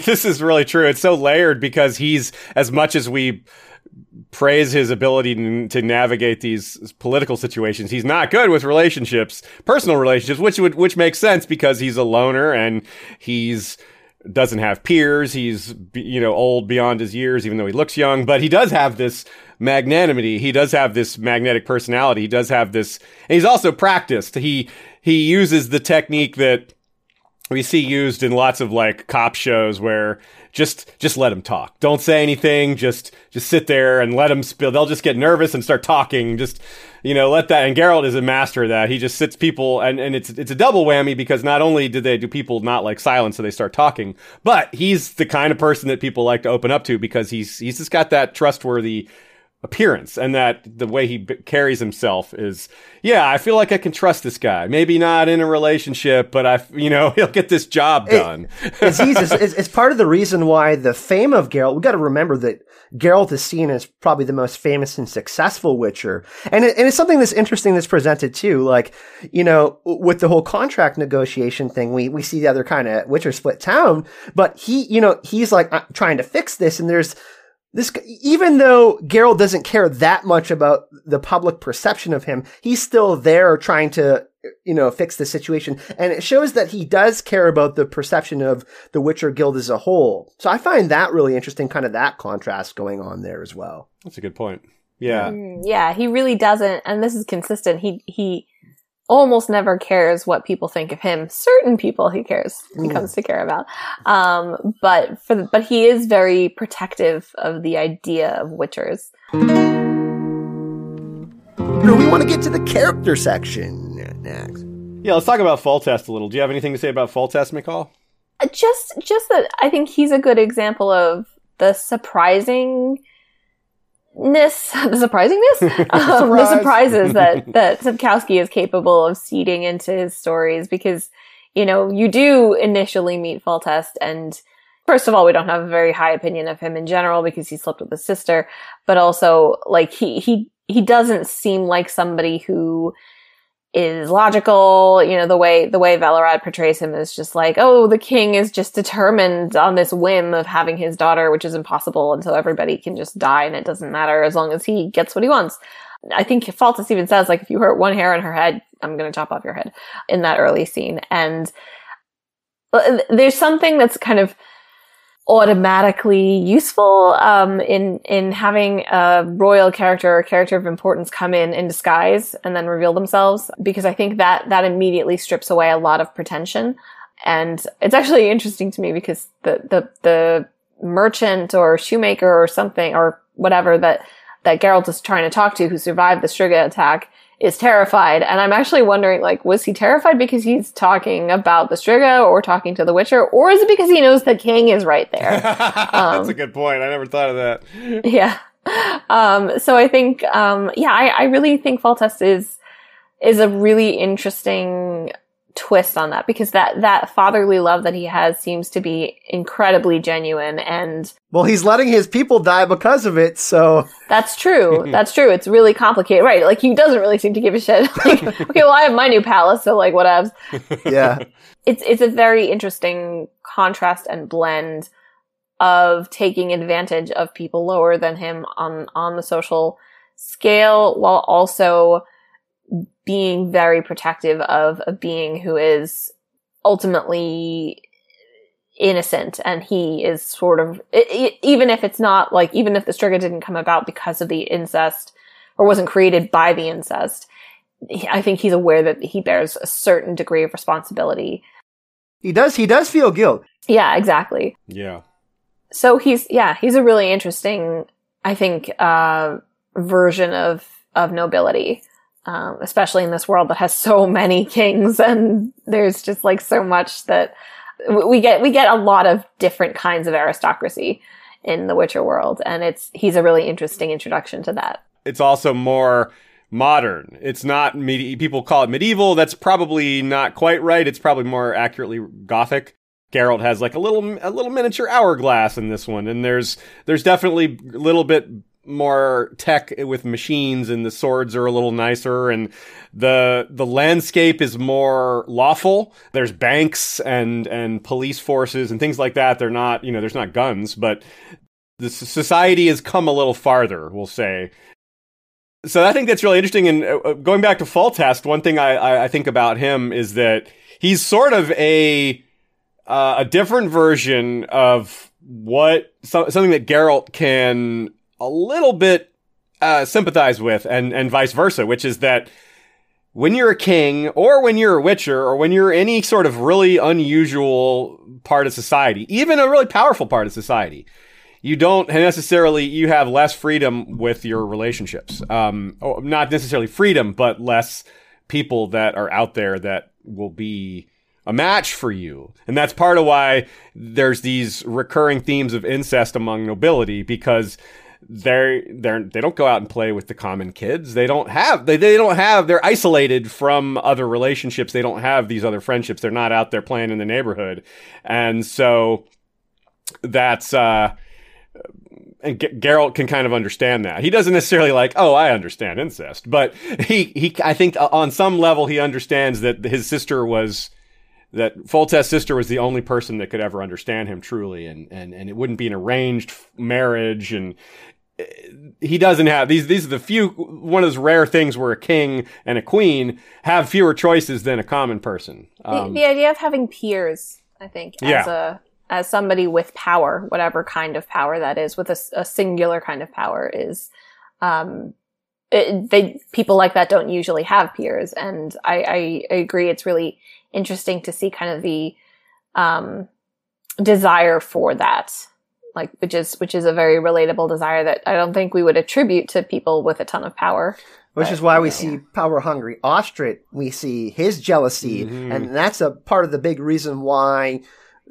this is really true. It's so layered because he's as much as we praise his ability to, to navigate these political situations. He's not good with relationships, personal relationships, which would which makes sense because he's a loner and he's doesn't have peers. He's you know old beyond his years, even though he looks young. But he does have this magnanimity. He does have this magnetic personality. He does have this, and he's also practiced. He he uses the technique that we see used in lots of like cop shows where just just let them talk. Don't say anything. Just just sit there and let them spill. They'll just get nervous and start talking. Just you know, let that. And Geralt is a master of that. He just sits people, and and it's it's a double whammy because not only do they do people not like silence, so they start talking, but he's the kind of person that people like to open up to because he's he's just got that trustworthy appearance and that the way he b- carries himself is yeah i feel like i can trust this guy. Maybe not in a relationship but i you know he'll get this job done. it, it's, it's, it's, part of the reason why the fame of Geralt we got to remember that Geralt is seen as probably the most famous and successful Witcher. And, it, and it's something that's interesting that's presented too like you know with the whole contract negotiation thing we, we see the other kind of Witcher split town but he you know he's like uh, trying to fix this and there's this even though Geralt doesn't care that much about the public perception of him, he's still there trying to you know fix the situation, and it shows that he does care about the perception of the Witcher Guild as a whole. So I find that really interesting, kind of that contrast going on there as well. That's a good point. Yeah, mm, yeah, he really doesn't, and this is consistent. He he almost never cares what people think of him. Certain people he cares, he mm. comes to care about. Um, but for the, but he is very protective of the idea of witchers. We want to get to the character section next. Yeah, let's talk about Foltest a little. Do you have anything to say about Foltest, Michal? Uh, just, just that I think he's a good example of the surprising ness, the surprisingness, um, the surprises that that Sapkowski is capable of seeding into his stories because you know you do initially meet Foltest and first of all we don't have a very high opinion of him in general because he slept with his sister, but also like he he he doesn't seem like somebody who is logical. You know, the way, the way Velerad portrays him is just like, oh, the king is just determined on this whim of having his daughter, which is impossible. And so everybody can just die and it doesn't matter as long as he gets what he wants. I think Foltest even says, like, if you hurt one hair on her head, I'm going to chop off your head in that early scene. And uh, there's something that's kind of, automatically useful um, in in having a royal character or character of importance come in in disguise and then reveal themselves because I think that that immediately strips away a lot of pretension. And it's actually interesting to me because the the the merchant or shoemaker or something or whatever that that Geralt is trying to talk to who survived the Striga attack is terrified. And I'm actually wondering, like, was he terrified because he's talking about the Striga or talking to the Witcher, or is it because he knows the king is right there? Um, That's a good point. I never thought of that. Yeah. Um, so I think, um, yeah, I, I really think Foltest is, is a really interesting twist on that because that that fatherly love that he has seems to be incredibly genuine and well he's letting his people die because of it so. That's true. That's true. It's really complicated. Right. Like he doesn't really seem to give a shit. Like okay well i have my new palace so like whatevs. Yeah. It's it's a very interesting contrast and blend of taking advantage of people lower than him on on the social scale while also being very protective of a being who is ultimately innocent and he is sort of even if it's not like even if the striga didn't come about because of the incest or wasn't created by the incest i think he's aware that he bears a certain degree of responsibility. He does he does feel guilt. Yeah exactly. Yeah. So he's yeah he's a really interesting i think uh version of of nobility um, especially in this world that has so many kings and there's just like so much that we get we get a lot of different kinds of aristocracy in the Witcher world, and it's he's a really interesting introduction to that. It's also more modern. It's not medi- people call it medieval. That's probably not quite right. It's probably more accurately gothic. Geralt has like a little a little miniature hourglass in this one, and there's there's definitely a little bit more tech with machines and the swords are a little nicer and the the landscape is more lawful. There's banks and and police forces and things like that. They're not you know there's not guns but the society has come a little farther we'll say. So I think that's really interesting. And uh, uh, going back to Foltest, one thing I, I think about him is that he's sort of a uh, a different version of what so, something that Geralt can a little bit uh, sympathize with, and and vice versa, which is that when you're a king, or when you're a Witcher, or when you're any sort of really unusual part of society, even a really powerful part of society, you don't necessarily you have less freedom with your relationships. Um, not necessarily freedom, but less people that are out there that will be a match for you. And that's part of why there's these recurring themes of incest among nobility because they're they're they don't go out and play with the common kids. They don't have they, they don't have they're isolated from other relationships. They don't have these other friendships. They're not out there playing in the neighborhood. And so that's uh and G- Geralt can kind of understand that. He doesn't necessarily like, oh, I understand incest, but he he I think on some level he understands that his sister was that Foltest's sister was the only person that could ever understand him truly, and and and it wouldn't be an arranged marriage, and he doesn't have these. These are the few one of those rare things where a king and a queen have fewer choices than a common person. Um, the, the, idea of having peers, I think, as yeah. a as somebody with power, whatever kind of power that is, with a, a singular kind of power is, um, it, they people like that don't usually have peers, and I, I, agree. It's really interesting to see kind of the um, desire for that, like which is which is a very relatable desire that I don't think we would attribute to people with a ton of power. Which but, is why we yeah. see power hungry Ostrit. We see his jealousy, mm-hmm. and that's a part of the big reason why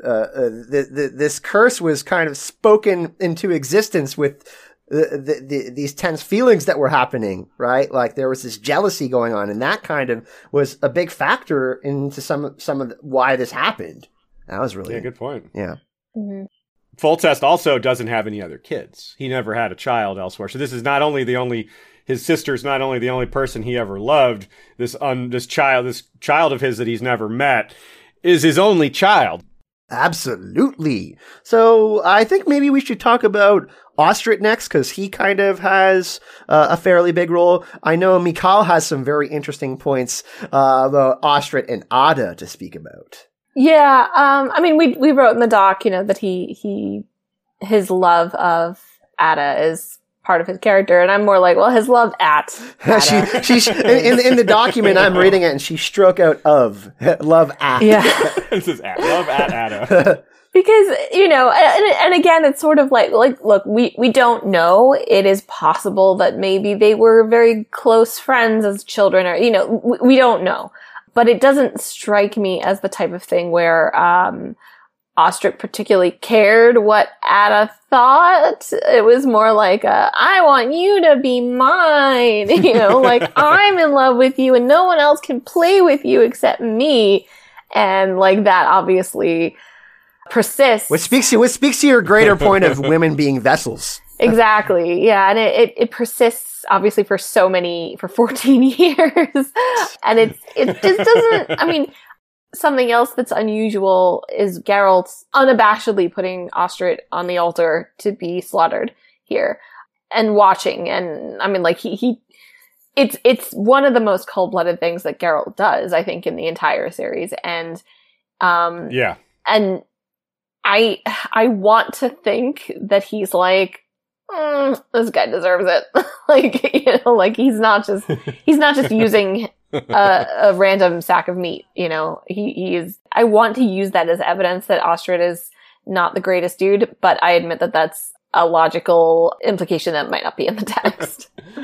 uh, uh, the, the, this curse was kind of spoken into existence with the, the, these tense feelings that were happening, right? Like there was this jealousy going on, and that kind of was a big factor into some some of the, why this happened. That was really yeah, good point. Yeah. Mm-hmm. Foltest also doesn't have any other kids. He never had a child elsewhere. So this is not only the only his sister's not only the only person he ever loved. This un this child this child of his that he's never met is his only child. Absolutely. So I think maybe we should talk about Ostrit next because he kind of has uh, a fairly big role. I know Michal has some very interesting points uh, about Ostrit and Ada to speak about. Yeah, um, I mean, we we wrote in the doc, you know, that he he his love of Ada is part of his character, and I'm more like, well, his love at. she, she in, in, the document I'm reading it, and she struck out of love at. Yeah, this is at love at Ada. because you know, and, and again, it's sort of like like look, we we don't know. It is possible that maybe they were very close friends as children, or you know, we, we don't know. But it doesn't strike me as the type of thing where um, Ostrit particularly cared what Ada thought. It was more like a, I want you to be mine. You know, like I'm in love with you and no one else can play with you except me. And like that obviously persists. Which speaks to, which speaks to your greater point of women being vessels. exactly. Yeah. And it, it, it persists obviously for so many, for 14 years. and it's, it just doesn't, I mean, Something else that's unusual is Geralt unabashedly putting Ostrit on the altar to be slaughtered here and watching. And I mean, like he, he, it's, it's one of the most cold-blooded things that Geralt does, I think, in the entire series. And, um, yeah. And I, I want to think that he's like, mm, this guy deserves it. like, you know, like he's not just, he's not just using a, a, random sack of meat. You know, he, he is, I want to use that as evidence that Ostrit is not the greatest dude, but I admit that that's a logical implication that might not be in the text.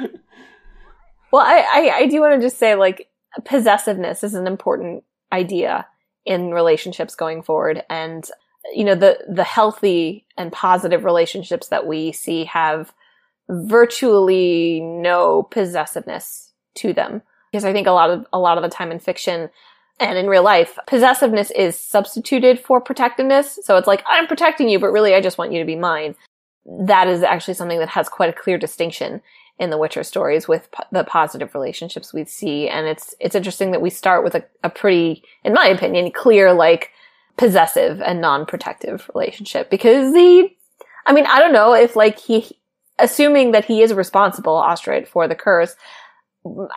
well, I, I, I do want to just say like possessiveness is an important idea in relationships going forward. And, you know, the, the healthy and positive relationships that we see have virtually no possessiveness to them because I think a lot of a lot of the time in fiction and in real life, possessiveness is substituted for protectiveness. So it's like I'm protecting you, but really I just want you to be mine. that is actually something that has quite a clear distinction in the Witcher stories with the positive relationships we see. And it's, it's interesting that we start with a, a pretty, in my opinion, clear, like, possessive and non-protective relationship because he, I mean, I don't know if like he, assuming that he is responsible, Ostrit, for the curse,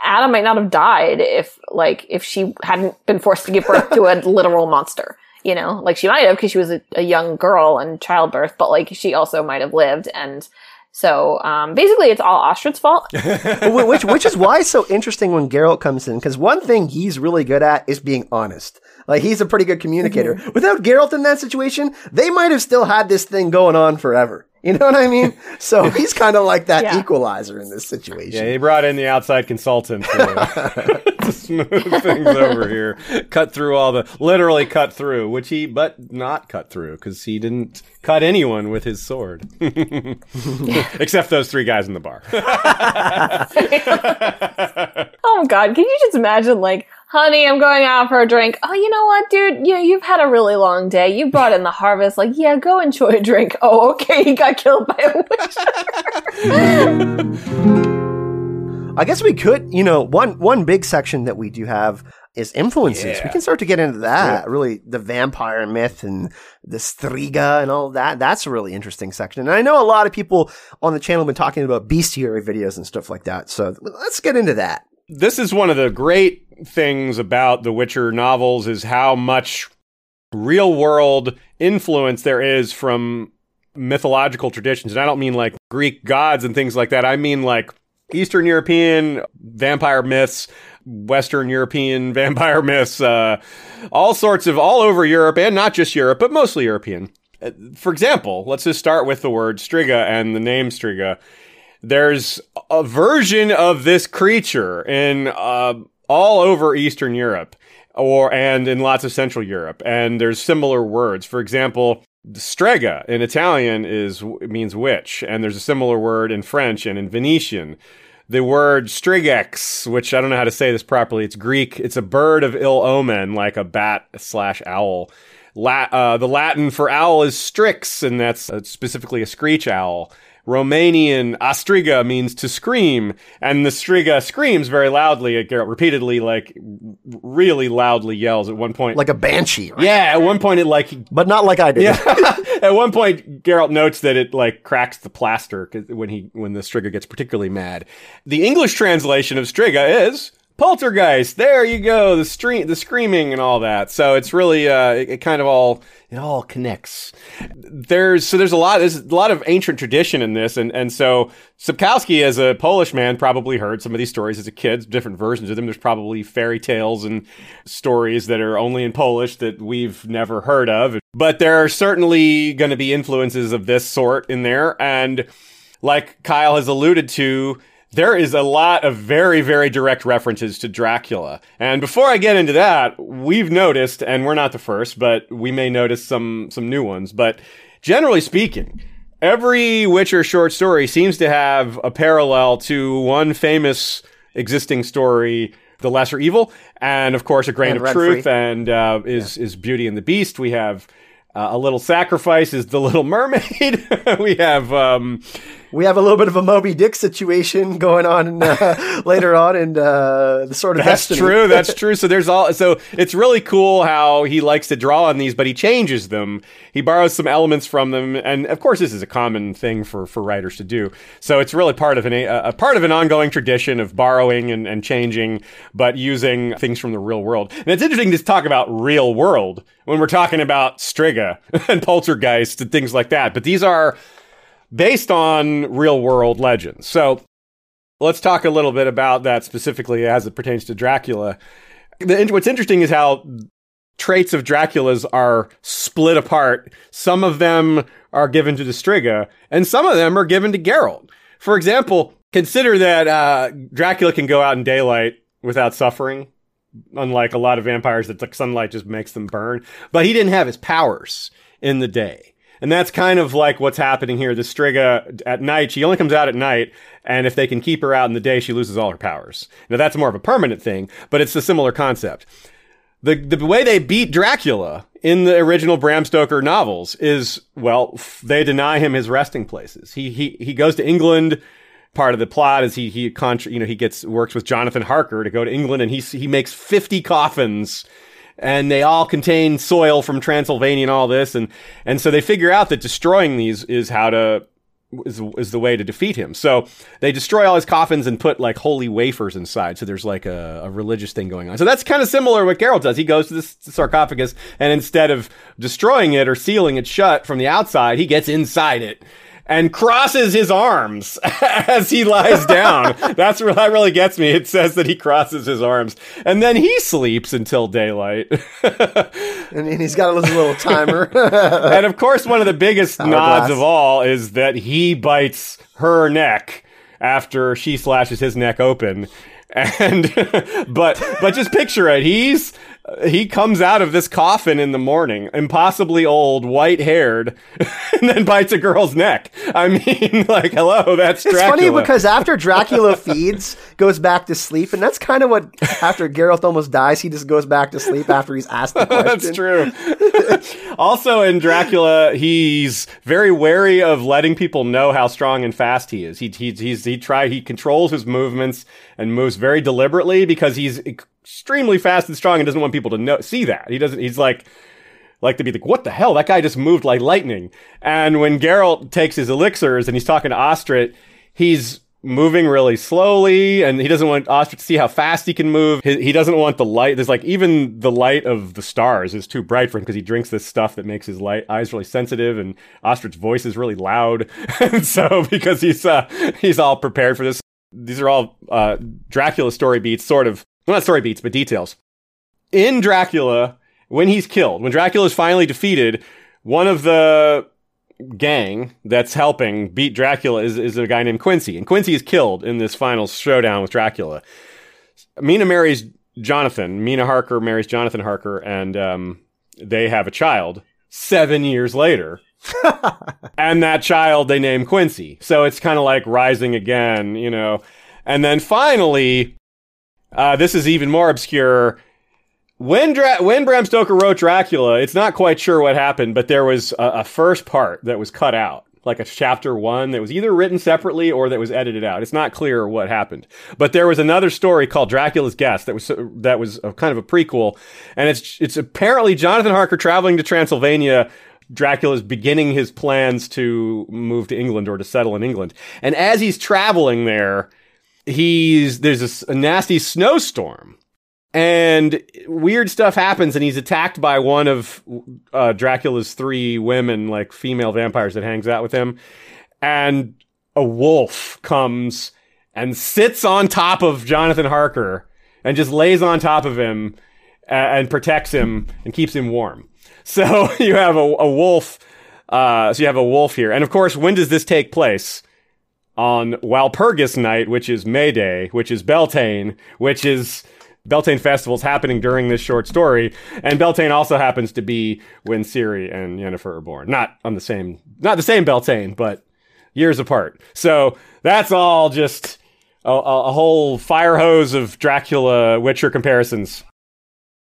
Adam might not have died if like if she hadn't been forced to give birth to a literal monster. You know, like she might have because she was a, a, young girl and childbirth, but like she also might have lived. And so um, basically, it's all Ostrit's fault. which which is why it's so interesting when Geralt comes in because one thing he's really good at is being honest. Like he's a pretty good communicator. Mm-hmm. Without Geralt in that situation, they might have still had this thing going on forever. You know what I mean? So he's kind of like that yeah. equalizer in this situation. Yeah, he brought in the outside consultant to, to smooth things over here. Cut through all the, literally cut through, which he, but not cut through because he didn't cut anyone with his sword. Except those three guys in the bar. oh God, can you just imagine like, honey, I'm going out for a drink. Oh, you know what, dude? You, you've had a really long day. You brought in the harvest. Like, yeah, go enjoy a drink. Oh, okay. He got killed by a witch. I guess we could, you know, one, one big section that we do have is influences. Yeah. We can start to get into that. Yeah. Really, the vampire myth and the Striga and all that. That's a really interesting section. And I know a lot of people on the channel have been talking about bestiary videos and stuff like that. So let's get into that. This is one of the great things about the Witcher novels is how much real world influence there is from mythological traditions. And I don't mean like Greek gods and things like that. I mean like Eastern European vampire myths, Western European vampire myths, uh, all sorts of all over Europe and not just Europe, but mostly European. Uh, for example, let's just start with the word Striga and the name Striga. There's a version of this creature in uh, all over Eastern Europe or and in lots of Central Europe. And there's similar words. For example, strega in Italian is means witch, and there's a similar word in French and in Venetian. The word strigex, which I don't know how to say this properly, it's Greek. It's a bird of ill omen, like a bat slash owl. La- uh, the Latin for owl is strix, and that's uh, specifically a screech owl. Romanian ostriga means to scream, and the striga screams very loudly. Geralt repeatedly, like really loudly yells at one point, like a banshee. Right? Yeah, at one point it like, but not like I did. Yeah. at one point, Geralt notes that it like cracks the plaster when he when the striga gets particularly mad. The English translation of striga is poltergeist. There you go. The stream, the screaming and all that. So it's really, uh, it, it, kind of all, it all connects. There's, so there's a lot, there's a lot of ancient tradition in this. And, and so Sapkowski, as a Polish man, probably heard some of these stories as a kid, different versions of them. There's probably fairy tales and stories that are only in Polish that we've never heard of. But there are certainly going to be influences of this sort in there. And like Kyle has alluded to, there is a lot of very, very direct references to Dracula. And before I get into that, we've noticed, and we're not the first, but we may notice some, some new ones. But generally speaking, every Witcher short story seems to have a parallel to one famous existing story, The Lesser Evil, and of course, A Grain and of Truth, free. and uh, is, yeah. is Beauty and the Beast. We have uh, A Little Sacrifice is The Little Mermaid. we have um, we have a little bit of a Moby Dick situation going on uh, later on in uh, the sort of that's destiny. true. That's true. So there's all. So it's really cool how he likes to draw on these, but he changes them. He borrows some elements from them, and of course, this is a common thing for for writers to do. So it's really part of an a, a part of an ongoing tradition of borrowing and, and changing, but using things from the real world. And it's interesting to talk about real world when we're talking about Striga and Poltergeist and things like that. But these are based on real world legends. So let's talk a little bit about that specifically as it pertains to Dracula. The, what's interesting is how traits of Dracula's are split apart. Some of them are given to the Striga, and some of them are given to Geralt. For example, consider that uh, Dracula can go out in daylight without suffering, unlike a lot of vampires that like sunlight just makes them burn. But he didn't have his powers in the day. And that's kind of like what's happening here. The Striga at night, she only comes out at night, and if they can keep her out in the day, she loses all her powers. Now that's more of a permanent thing, but it's a similar concept. The, the way they beat Dracula in the original Bram Stoker novels is well, they deny him his resting places. He he he goes to England. Part of the plot is he he you know he gets works with Jonathan Harker to go to England and he he makes fifty coffins and they all contain soil from Transylvania and all this, and and so they figure out that destroying these is how to is, is the way to defeat him. So they destroy all his coffins and put like holy wafers inside. So there's like a, a religious thing going on. So that's kind of similar to what Geralt does. He goes to this sarcophagus and instead of destroying it or sealing it shut from the outside, he gets inside it and crosses his arms as he lies down. That's what that really gets me. It says that he crosses his arms and then he sleeps until daylight. and, and he's got a little timer. and of course, one of the biggest nods of all is that he bites her neck after she slashes his neck open. And but but just picture it. He's he comes out of this coffin in the morning, impossibly old, white haired, and then bites a girl's neck. I mean, like, hello, that's it's Dracula. funny because after Dracula feeds, goes back to sleep, and that's kind of what after Geralt almost dies, he just goes back to sleep after he's asked the question. that's true. also, in Dracula, he's very wary of letting people know how strong and fast he is. He he he's, he try he controls his movements and moves very deliberately because he's extremely fast and strong and doesn't want people to know see that. He doesn't. He's like like to be like, what the hell? That guy just moved like lightning. And when Geralt takes his elixirs and he's talking to Ostrit, he's moving really slowly and he doesn't want Ostrit to see how fast he can move. He, he doesn't want the light. There's like even the light of the stars is too bright for him because he drinks this stuff that makes his light eyes really sensitive and Ostrit's voice is really loud. and so because he's, uh, he's all prepared for this. These are all, uh, Dracula story beats, sort of, well, not story beats, but details. In Dracula, when he's killed, when Dracula is finally defeated, one of the gang that's helping beat Dracula is, is a guy named Quincy. And Quincy is killed in this final showdown with Dracula. Mina marries Jonathan. Mina Harker marries Jonathan Harker, and um, they have a child seven years later. and that child they name Quincy. So it's kind of like rising again, you know. And then finally, uh, this is even more obscure. When Dra- when Bram Stoker wrote Dracula, it's not quite sure what happened, but there was a, a, first part that was cut out, like a chapter one that was either written separately or that was edited out. It's not clear what happened, but there was another story called Dracula's Guest that was that was a, kind of a prequel, and it's it's apparently Jonathan Harker traveling to Transylvania. Dracula's beginning his plans to move to England or to settle in England, and as he's traveling there, he's there's a, a nasty snowstorm. And weird stuff happens and he's attacked by one of uh, dracula's three women like female vampires that hangs out with him. And a wolf comes and sits on top of jonathan harker and just lays on top of him and, and protects him and keeps him warm. So you have a, a wolf uh, so you have a wolf here. And of course when does this take place on walpurgis night which is may day which is beltane which is Beltane Festival is happening during this short story, and Beltane also happens to be when Ciri and Yennefer are born. Not on the same, not the same Beltane, but years apart. So that's all just a, a whole fire hose of Dracula Witcher comparisons.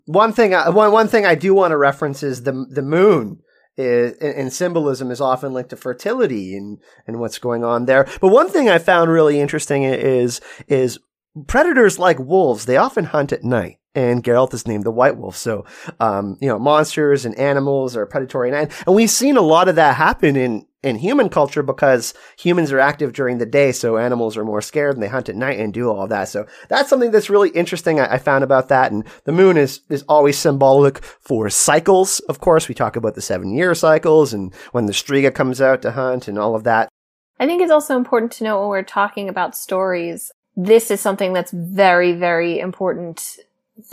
One thing, I, one one thing I do want to reference is the the moon. Is, and symbolism is often linked to fertility and, and what's going on there. But one thing I found really interesting is is predators like wolves, they often hunt at night. And Geralt is named the White Wolf. So, um, you know, monsters and animals are predatory And. And we've seen a lot of that happen in, in human culture because humans are active during the day. So animals are more scared and they hunt at night and do all that. So that's something that's really interesting I, I found about that. And the moon is, is always symbolic for cycles. Of course, we talk about the seven year cycles and when the Striga comes out to hunt and all of that. I think it's also important to note when we're talking about stories this is something that's very, very important.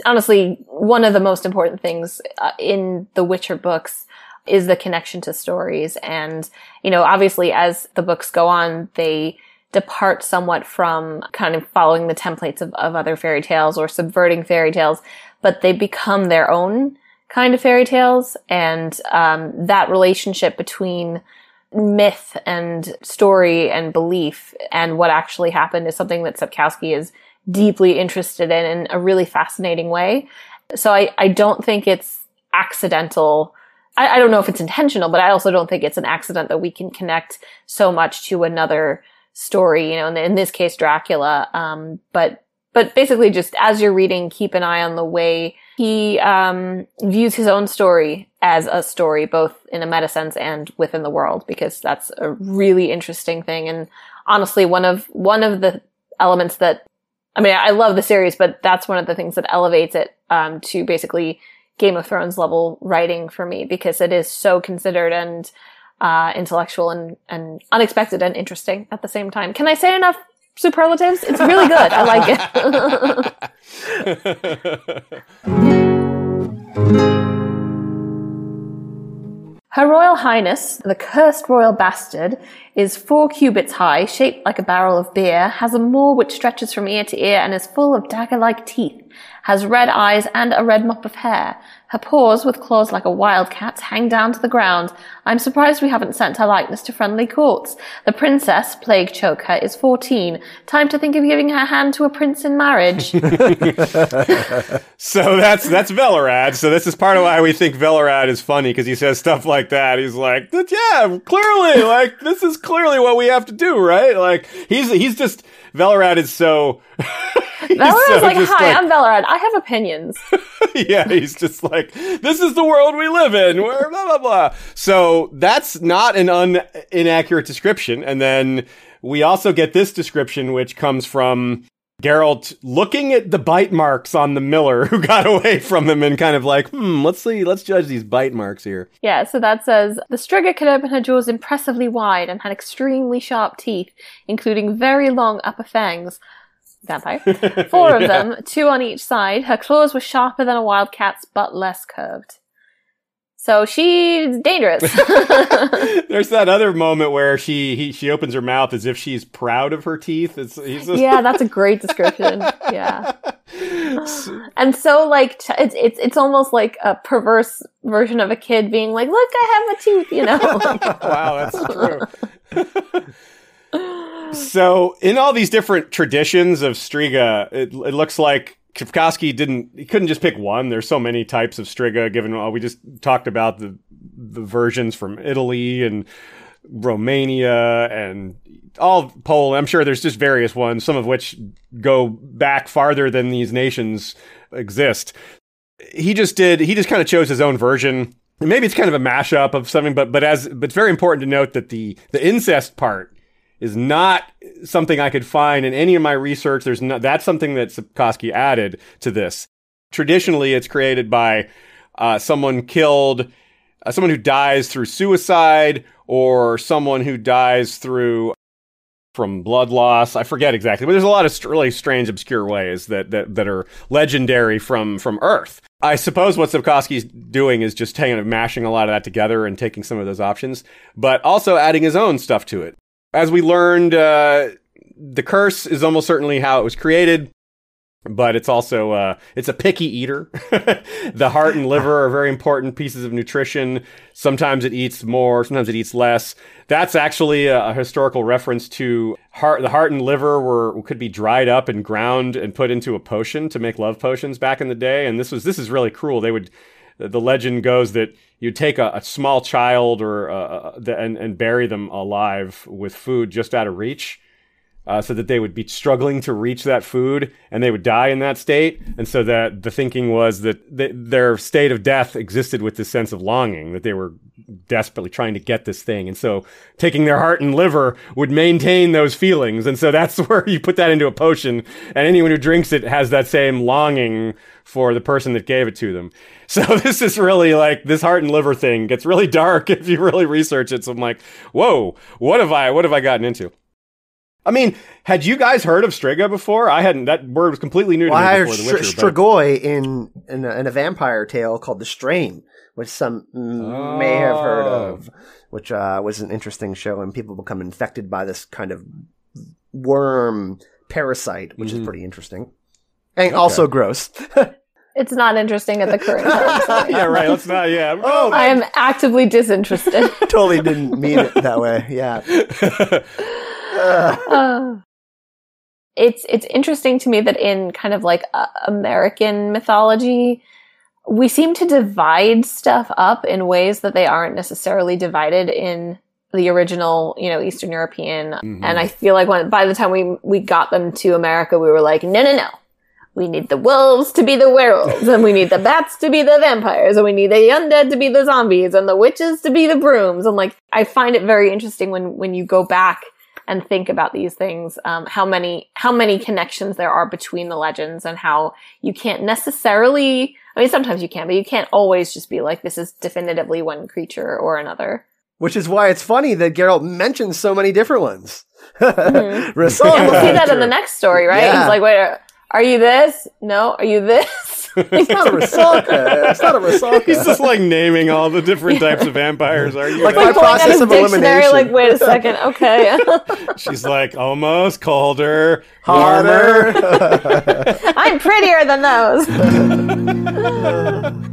Honestly, one of the most important things uh, in the Witcher books is the connection to stories. And, you know, obviously as the books go on, they depart somewhat from kind of following the templates of, of other fairy tales or subverting fairy tales, but they become their own kind of fairy tales. And, um, that relationship between myth and story and belief and what actually happened is something that Sapkowski is deeply interested in in a really fascinating way. So I, I don't think it's accidental. I, I don't know if it's intentional, but I also don't think it's an accident that we can connect so much to another story. You know, in, in this case, Dracula. Um, but but basically, just as you're reading, keep an eye on the way he um, views his own story as a story, both in a meta sense and within the world, because that's a really interesting thing. And honestly, one of one of the elements that I mean, I love the series, but that's one of the things that elevates it um, to basically Game of Thrones level writing for me because it is so considered and uh, intellectual and, and unexpected and interesting at the same time. Can I say enough superlatives? It's really good. I like it. Her Royal Highness, the cursed royal bastard, is four cubits high, shaped like a barrel of beer, has a maw which stretches from ear to ear and is full of dagger-like teeth, has red eyes and a red mop of hair, her paws, with claws like a wildcat's, hang down to the ground. I'm surprised we haven't sent her likeness to friendly courts. The princess, plague Choker, is 14. Time to think of giving her hand to a prince in marriage. so that's that's Velerad. So this is part of why we think Velerad is funny because he says stuff like that. He's like, yeah, clearly, like this is clearly what we have to do, right? Like he's he's just Velerad is so. Velerad so like, hi, like, I'm Velerad. I have opinions. yeah, he's just like, this is the world we live in. Where blah blah blah. So that's not an un inaccurate description. And then we also get this description, which comes from Geralt looking at the bite marks on the miller who got away from him and kind of like, hmm, let's see, let's judge these bite marks here. Yeah, so that says the Striga could open her jaws impressively wide and had extremely sharp teeth, including very long upper fangs vampire. Four of them, two on each side. Her claws were sharper than a wildcat's, but less curved. So she's dangerous. There's that other moment where she he, she opens her mouth as if she's proud of her teeth. It's, just... yeah, that's a great description. Yeah, and so like it's it's it's almost like a perverse version of a kid being like, "Look, I have a tooth," you know. wow, that's true so in all these different traditions of Striga, it, it looks like Sapkowski didn't he couldn't just pick one. There's so many types of Striga. Given all we just talked about the the versions from Italy and Romania and all Poland. I'm sure there's just various ones, some of which go back farther than these nations exist. He just did. He just kind of chose his own version. Maybe it's kind of a mashup of something, but but as but it's very important to note that the the incest part is not something I could find in any of my research. There's not, that's something that Sapkowski added to this. Traditionally, it's created by uh, someone killed, uh, someone who dies through suicide, or someone who dies through from blood loss. I forget exactly, but there's a lot of really strange, obscure ways that that, that are legendary from from Earth. I suppose what Sapkowski's doing is just taking mashing a lot of that together and taking some of those options, but also adding his own stuff to it. As we learned, uh, the curse is almost certainly how it was created, but it's also uh, it's a picky eater. the heart and liver are very important pieces of nutrition. Sometimes it eats more, sometimes it eats less. That's actually a, a historical reference to heart. The heart and liver were could be dried up and ground and put into a potion to make love potions back in the day. And this was this is really cruel. They would the legend goes that you take a, a small child or uh, uh and, and bury them alive with food just out of reach. Uh, so that they would be struggling to reach that food and they would die in that state. And so that the thinking was that th- their state of death existed with this sense of longing, that they were desperately trying to get this thing. And so taking their heart and liver would maintain those feelings. And so that's where you put that into a potion and anyone who drinks it has that same longing for the person that gave it to them. So this is really like this heart and liver thing gets really dark if you really research it. So I'm like, whoa, what have I what have I gotten into? I mean, had you guys heard of Striga before? I hadn't. That word was completely new to well, me I before heard The Witcher. Strigoi in in a, in a, vampire tale called The Strain, which some oh. may have heard of, which uh, was an interesting show, and people become infected by this kind of worm parasite, which mm-hmm. is pretty interesting, and okay. also gross. It's not interesting at the current time. yeah, right. Let's not. Yeah. Oh, I am actively disinterested. totally didn't mean it that way. Yeah. Uh, it's it's interesting to me that in kind of like uh, American mythology, we seem to divide stuff up in ways that they aren't necessarily divided in the original, you know, Eastern European. Mhm. And I feel like when by the time we we got them to America, we were like, no, no, no. We need the wolves to be the werewolves, and we need the bats to be the vampires, and we need the undead to be the zombies, and the witches to be the brooms. And like, I find it very interesting when when you go back and think about these things, um, how many how many connections there are between the legends, and how you can't necessarily. I mean, sometimes you can, but you can't always just be like, this is definitively one creature or another. Which is why it's funny that Geralt mentions so many different ones. Mhm. And we'll see that in the next story, right? Yeah. He's like, wait, are you this? No, are you this? It's not a Rusalka. It's not a Rusalka. He's just like naming all the different types of vampires. Are you? Like ready? my Pulling process his of dictionary, elimination. like, wait a second, okay. She's like almost colder, Harder. warmer. I'm prettier than those.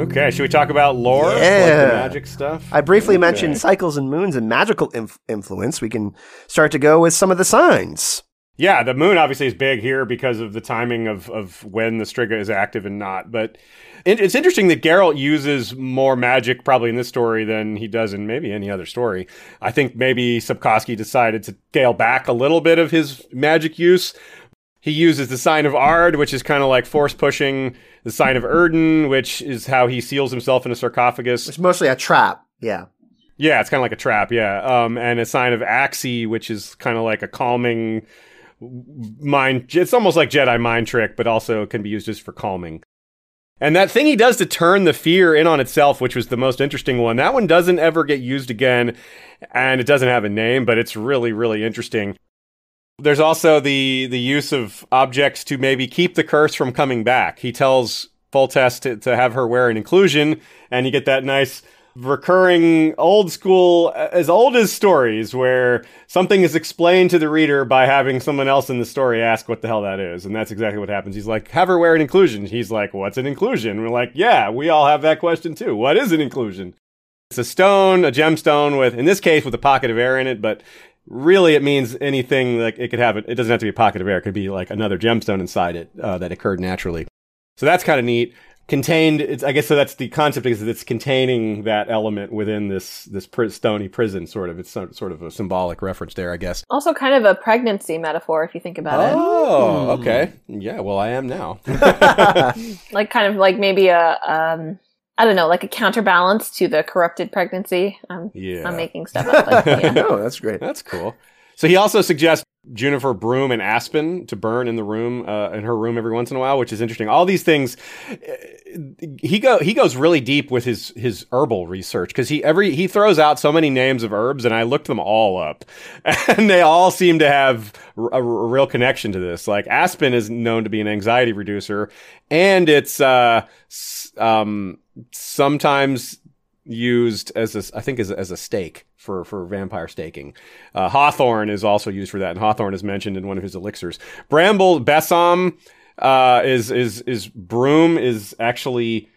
Okay, should we talk about lore? Like the Yeah. magic stuff. I briefly mentioned cycles and moons and magical inf- influence. We can start to go with some of the signs. Yeah, the moon obviously is big here because of the timing of, of when the Striga is active and not. But it, it's interesting that Geralt uses more magic probably in this story than he does in maybe any other story. I think maybe Sapkowski decided to scale back a little bit of his magic use. He uses the sign of Ard, which is kind of like force pushing, the sign of Yrden, which is how he seals himself in a sarcophagus. It's mostly a trap. Yeah. Yeah, it's kind of like a trap. Yeah, um, and a sign of Axii, which is kind of like a calming mind. It's almost like Jedi mind trick, but also can be used just for calming. And that thing he does to turn the fear in on itself, which was the most interesting one, that one doesn't ever get used again, and it doesn't have a name, but it's really, really interesting. There's also the the use of objects to maybe keep the curse from coming back. He tells Foltest to, to have her wear an inclusion, and you get that nice recurring old school as old as stories where something is explained to the reader by having someone else in the story ask what the hell that is. And that's exactly what happens. He's like have her wear an inclusion. He's like what's an inclusion? We're like yeah we all have that question too. What is an inclusion? It's a stone a gemstone with in this case with a pocket of air in it but really it means anything like it could have it it doesn't have to be a pocket of air. It could be like another gemstone inside it uh, that occurred naturally. So that's kind of neat contained it's i guess so that's the concept is that it's containing that element within this this pri- stony prison sort of it's sort sort of a symbolic reference there i guess also, kind of a pregnancy metaphor, if you think about it. oh okay yeah well i am now Like, kind of like maybe a, um, I don't know, like a counterbalance to the corrupted pregnancy. I'm, yeah I'm making stuff up, but yeah. Oh, that's great. that's cool so he also suggests juniper broom and aspen to burn in the room uh, in her room every once in a while which is interesting. All these things uh, he go he goes really deep with his his herbal research because he every he throws out so many names of herbs and I looked them all up. And they all seem to have a, a real connection to this. Like aspen is known to be an anxiety reducer and it's uh um sometimes used as a, I think as a, as a stake for for vampire staking. Uh, Hawthorn is also used for that, and Hawthorn is mentioned in one of his elixirs. Bramble Besom uh, is is is broom is actually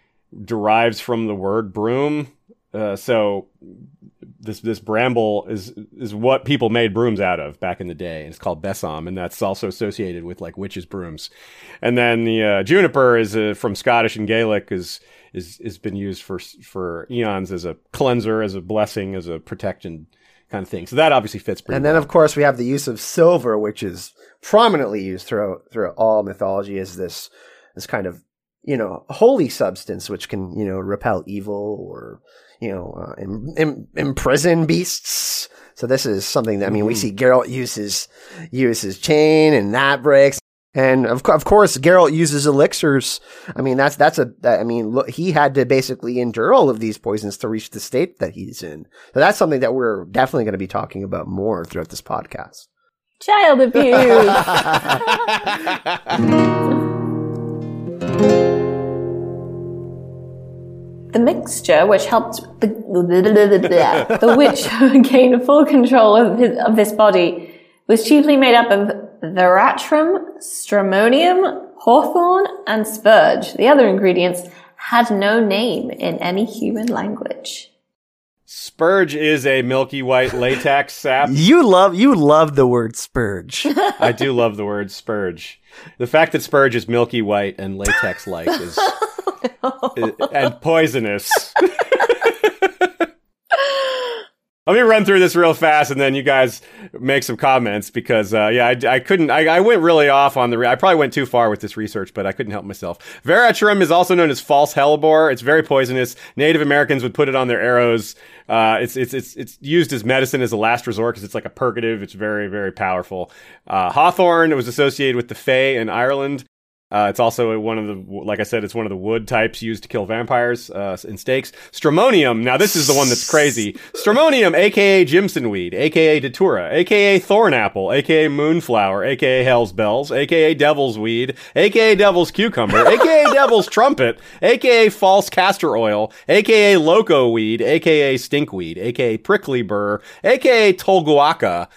derives from the word broom. Uh, so this this bramble is is what people made brooms out of back in the day, and it's called besom, and that's also associated with like witches' brooms. And then the uh, juniper is uh, from Scottish and Gaelic is is has been used for for eons as a cleanser, as a blessing, as a protection kind of thing. So that obviously fits pretty. And then, well. of course, we have the use of silver, which is prominently used throughout throughout all mythology as this this kind of you know holy substance, which can you know repel evil or you know uh, im- im- imprison beasts. So this is something that I mean, we Mhm. see Geralt uses uses chain, and that breaks. And of, co- of course, Geralt uses elixirs. I mean, that's that's a. That, I mean, look, he had to basically endure all of these poisons to reach the state that he's in. So that's something that we're definitely going to be talking about more throughout this podcast. Child abuse. The mixture, which helped the, the witch gain full control of, his, of this body, was chiefly made up of veratrum, stramonium, hawthorn, and spurge. The other ingredients had no name in any human language. Spurge is a milky white latex sap. You love you love the word spurge. I do love the word spurge. The fact that spurge is milky white and latex like is, is and poisonous. Let me run through this real fast, and then you guys make some comments because, uh, yeah, I, I couldn't. I, I, went really off on the. Re- I probably went too far with this research, but I couldn't help myself. Veratrum is also known as false hellebore. It's very poisonous. Native Americans would put it on their arrows. Uh, it's it's it's it's used as medicine as a last resort because it's like a purgative. It's very very powerful. Uh, Hawthorn was associated with the Fae in Ireland. Uh, it's also one of the, like I said, it's one of the wood types used to kill vampires uh, in stakes. Stramonium. Now this is the one that's crazy. Stramonium, aka Jimson weed, aka Datura, aka Thornapple, aka Moonflower, aka Hell's Bells, aka Devil's Weed, aka Devil's Cucumber, aka Devil's Trumpet, aka False Castor Oil, aka Loco Weed, aka Stinkweed, aka Prickly Burr, aka Tolguaca.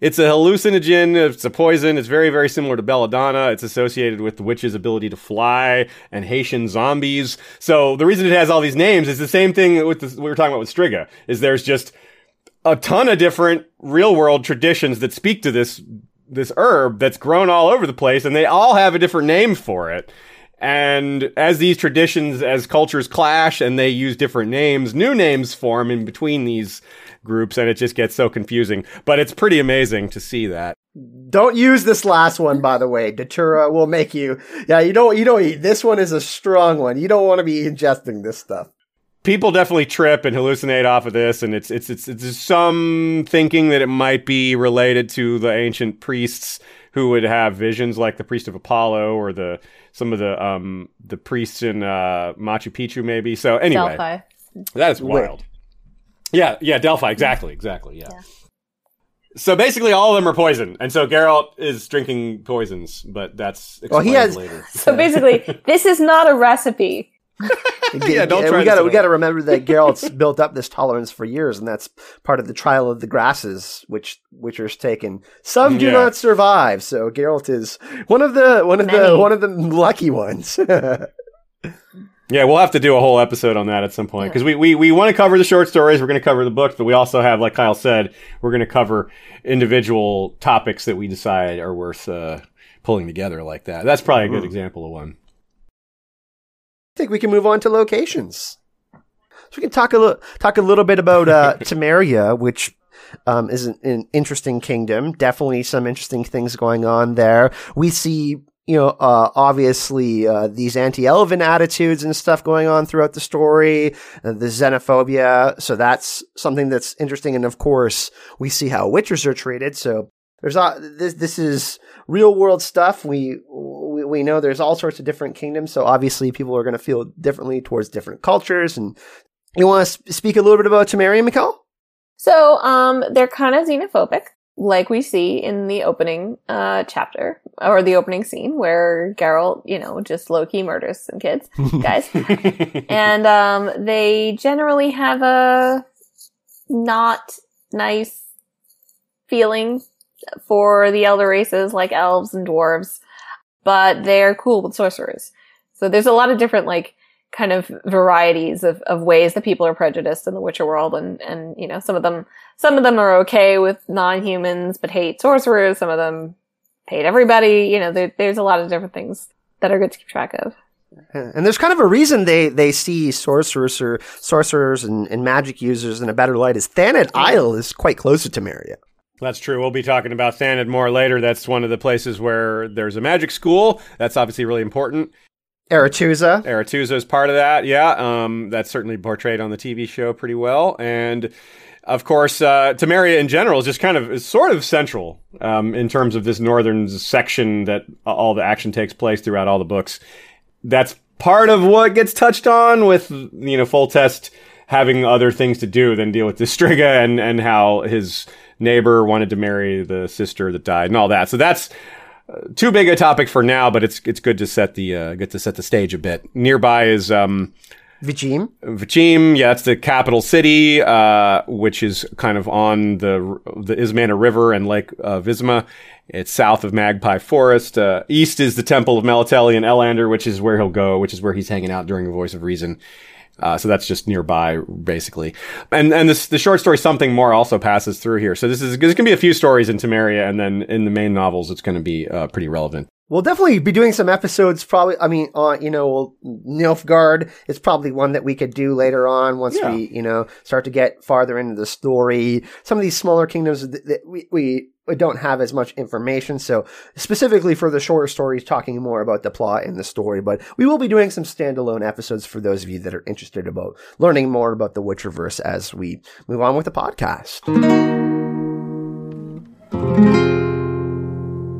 It's a hallucinogen. It's a poison. It's very, very similar to belladonna. It's associated with the witch's ability to fly and Haitian zombies. So the reason it has all these names is the same thing with the, we were talking about with Striga. Is there's just a ton of different real world traditions that speak to this this herb that's grown all over the place, and they all have a different name for it. And as these traditions, as cultures clash and they use different names, new names form in between these groups and it just gets so confusing. But it's pretty amazing to see that. Don't use this last one, by the way. Datura will make you. Yeah, you don't. You don't eat. This one is a strong one. You don't want to be ingesting this stuff. People definitely trip and hallucinate off of this, and it's it's it's it's some thinking that it might be related to the ancient priests who would have visions, like the priest of Apollo or the some of the um the priests in uh, Machu Picchu, maybe. So anyway, Delphi. that is wild. Yeah, yeah, Delphi, exactly, exactly, yeah. yeah. So basically, all of them are poison, and so Geralt is drinking poisons, but that's well, he has. Later. So basically, this is not a recipe. yeah, don't try we got to we got to remember that Geralt's built up this tolerance for years, and that's part of the trial of the grasses, which Witcher's taken. Some do yeah. not survive, so Geralt is one of the one of Many. the one of the lucky ones. Yeah, we'll have to do a whole episode on that at some point because we, we, we want to cover the short stories. We're going to cover the books, but we also have, like Kyle said, we're going to cover individual topics that we decide are worth uh, pulling together like that. That's probably a good mm-hmm. example of one. I think we can move on to locations. So we can talk a little talk a little bit about uh, Temeria, which um, is an, an interesting kingdom. Definitely some interesting things going on there. We see you know, uh, obviously, uh, these anti-elven attitudes and stuff going on throughout the story, uh, the xenophobia. So that's something that's interesting. And of course, we see how witchers are treated. So there's, uh, this, this is real world stuff. We, we, we know there's all sorts of different kingdoms. So obviously people are going to feel differently towards different cultures. And you want to speak a little bit about Temeria, Michal? So, um, they're kind of xenophobic like we see in the opening uh, chapter or the opening scene where Geralt, you know, just low key murders some kids, guys, and um, they generally have a not nice feeling for the elder races like elves and dwarves, but they're cool with sorcerers. So there's a lot of different like kind of varieties of, of ways that people are prejudiced in the Witcher world. And, and, you know, some of them, some of them are okay with non-humans, but hate sorcerers. Some of them hate everybody. You know, there, there's a lot of different things that are good to keep track of. And there's kind of a reason they, they see sorcerers or sorcerers and, and magic users in a better light is Thanedd Isle is quite closer to Temeria. That's true. We'll be talking about Thanedd more later. That's one of the places where there's a magic school. That's obviously really important. Aretuza. Aretuza is part of that. Yeah, um, that's certainly portrayed on the TV show pretty well. And of course, uh, Temeria in general is just kind of is sort of central um, in terms of this northern section that all the action takes place throughout all the books. That's part of what gets touched on with you know Foltest having other things to do than deal with the Striga and and how his neighbor wanted to marry the sister that died and all that. So that's too big a topic for now, but it's it's good to set the uh, get to set the stage a bit. Nearby is um, Vizima. Vizima, yeah, it's the capital city, uh, which is kind of on the the Ismena River and Lake uh, Vizima. It's south of Magpie Forest. Uh, east is the Temple of Melitele and Ellander, which is where he'll go, which is where he's hanging out during the Voice of Reason. Uh, so that's just nearby, basically. And and this the short story something more also passes through here. So this is there's gonna be a few stories in Temeria, and then in the main novels, it's gonna be uh, pretty relevant. We'll definitely be doing some episodes. Probably, I mean, uh, you know, Nilfgaard is probably one that we could do later on once Yeah. we, you know, start to get farther into the story. Some of these smaller kingdoms that we we don't have as much information. So specifically for the shorter stories, talking more about the plot and the story. But we will be doing some standalone episodes for those of you that are interested about learning more about the Witcherverse as we move on with the podcast.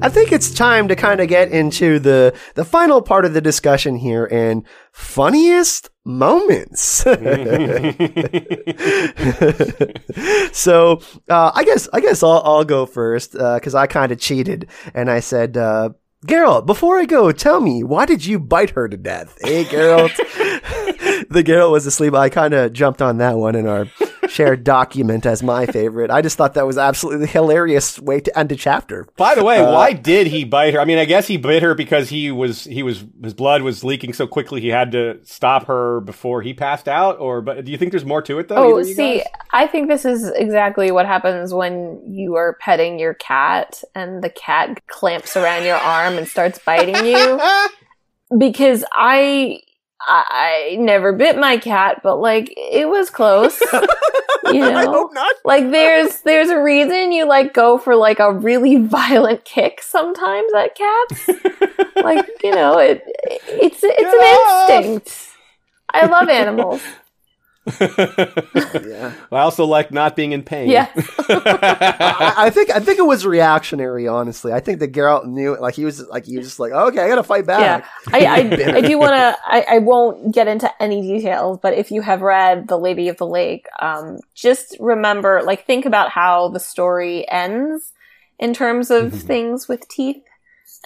I think it's time to kind of get into the the final part of the discussion here and funniest moments. so uh, I guess I guess I'll I'll go first because I kind of cheated and I said. Uh, Geralt, before I go, tell me, why did you bite her to death? Hey, Geralt. the Geralt was asleep. I kind of jumped on that one in our shared document as my favorite. I just thought that was absolutely hilarious way to end a chapter. By the way, Uh, why did he bite her? I mean, I guess he bit her because he was he was his blood was leaking so quickly he had to stop her before he passed out. Or but do you think there's more to it though? Oh, either of you see. I think this is exactly what happens when you are petting your cat and the cat clamps around your arm and starts biting you. because I, I I never bit my cat, but like it was close. you I know, hope not. like there's there's a reason you like go for like a really violent kick sometimes at cats. like you know, it it's it's Get off! an instinct. I love animals. Yeah. I also like not being in pain. Yes. I, I think I think it was reactionary. Honestly, I think that Geralt knew. Like he was like he was just like, okay, I gotta fight yeah back. i i, I do want to I, I won't get into any details but if you have read the lady of the lake um just remember like think about how the story ends in terms of things with teeth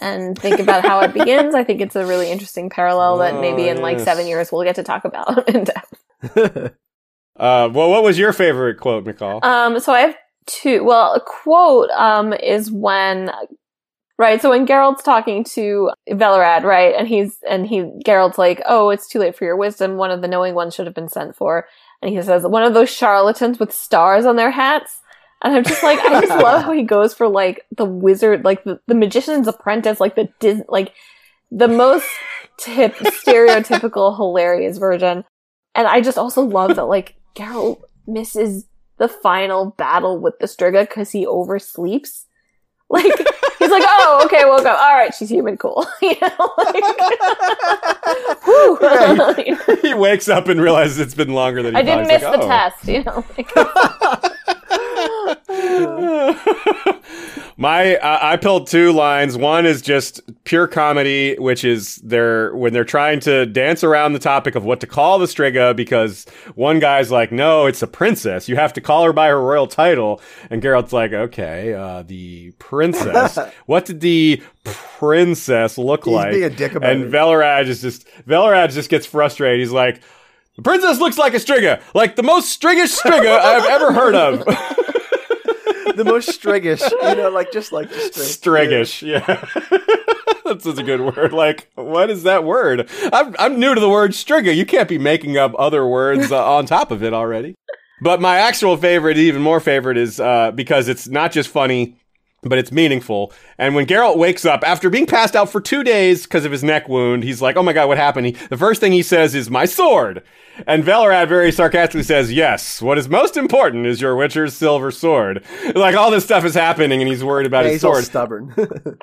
and think about how it begins i think it's a really interesting parallel that maybe in like yes. seven years we'll get to talk about in depth Uh, well, what was your favorite quote, Michal? Um, so I have two. Well, a quote um is when right. So when Geralt's talking to Velerad, right, and he's and he Geralt's like, "Oh, it's too late for your wisdom. One of the knowing ones should have been sent for." And he says, "One of those charlatans with stars on their hats." And I'm just like, I just love how he goes for like the wizard, like the, the magician's apprentice, like the Dis- like the most tip stereotypical hilarious version. And I just also love that like Geralt misses the final battle with the Striga because he oversleeps. Like he's like, oh, okay, woke up. All right, she's human, cool. you know, like, whew. Right. he wakes up and realizes it's been longer than he I didn't miss He's the like, test. You know, like, oh. My, uh, I pulled two lines. One is just pure comedy, which is they're when they're trying to dance around the topic of what to call the Striga because one guy's like, "No, it's a princess. You have to call her by her royal title," and Geralt's like, "Okay, uh, the princess. what did the princess look He's like?" being a dick about and it. Is just Velerad just gets frustrated. He's like. The princess looks like a striga, like the most striggish striga I've ever heard of. the most striggish, you know, like just like just Striggish, yeah. That's such a good word. Like, what is that word? I'm, I'm new to the word striga. You can't be making up other words uh, on top of it already. But my actual favorite, even more favorite, is uh, because it's not just funny, but it's meaningful. And when Geralt wakes up after being passed out for two days because of his neck wound, he's like, "Oh my god, what happened?" He, the first thing he says is, "My sword." And Velerad very sarcastically says, "Yes, what is most important is your Witcher's silver sword." Like all this stuff is happening, and he's worried about Yeah, his sword. stubborn.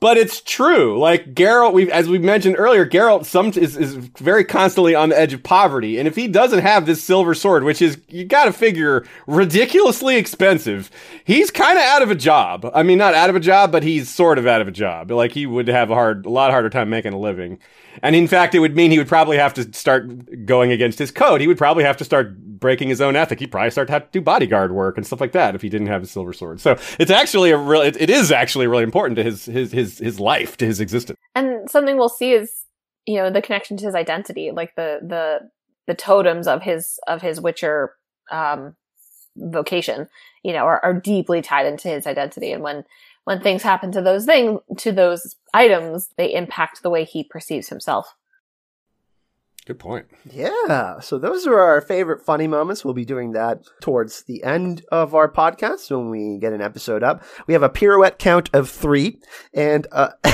But it's true. Like Geralt, we as we mentioned earlier, Geralt some is, is very constantly on the edge of poverty, and if he doesn't have this silver sword, which is you got to figure ridiculously expensive, he's kind of out of a job. I mean, not out of a job, but he's sort of out of a job. Like he would have a hard, a lot harder time making a living. And in fact, it would mean he would probably have to start going against his code. He would probably have to start breaking his own ethic. He'd probably start to have to do bodyguard work and stuff like that if he didn't have his silver sword. So it's actually a real, it, it is actually really important to his, his, his, his life, to his existence. and something we'll see is you know the connection to his identity, like the the the totems of his of his Witcher um, vocation, you know, are, are deeply tied into his identity. And when when things happen to those things to those items, they impact the way he perceives himself. Good point. Yeah. So those are our favorite funny moments. We'll be doing that towards the end of our podcast when we get an episode up. We have a pirouette count of three and uh,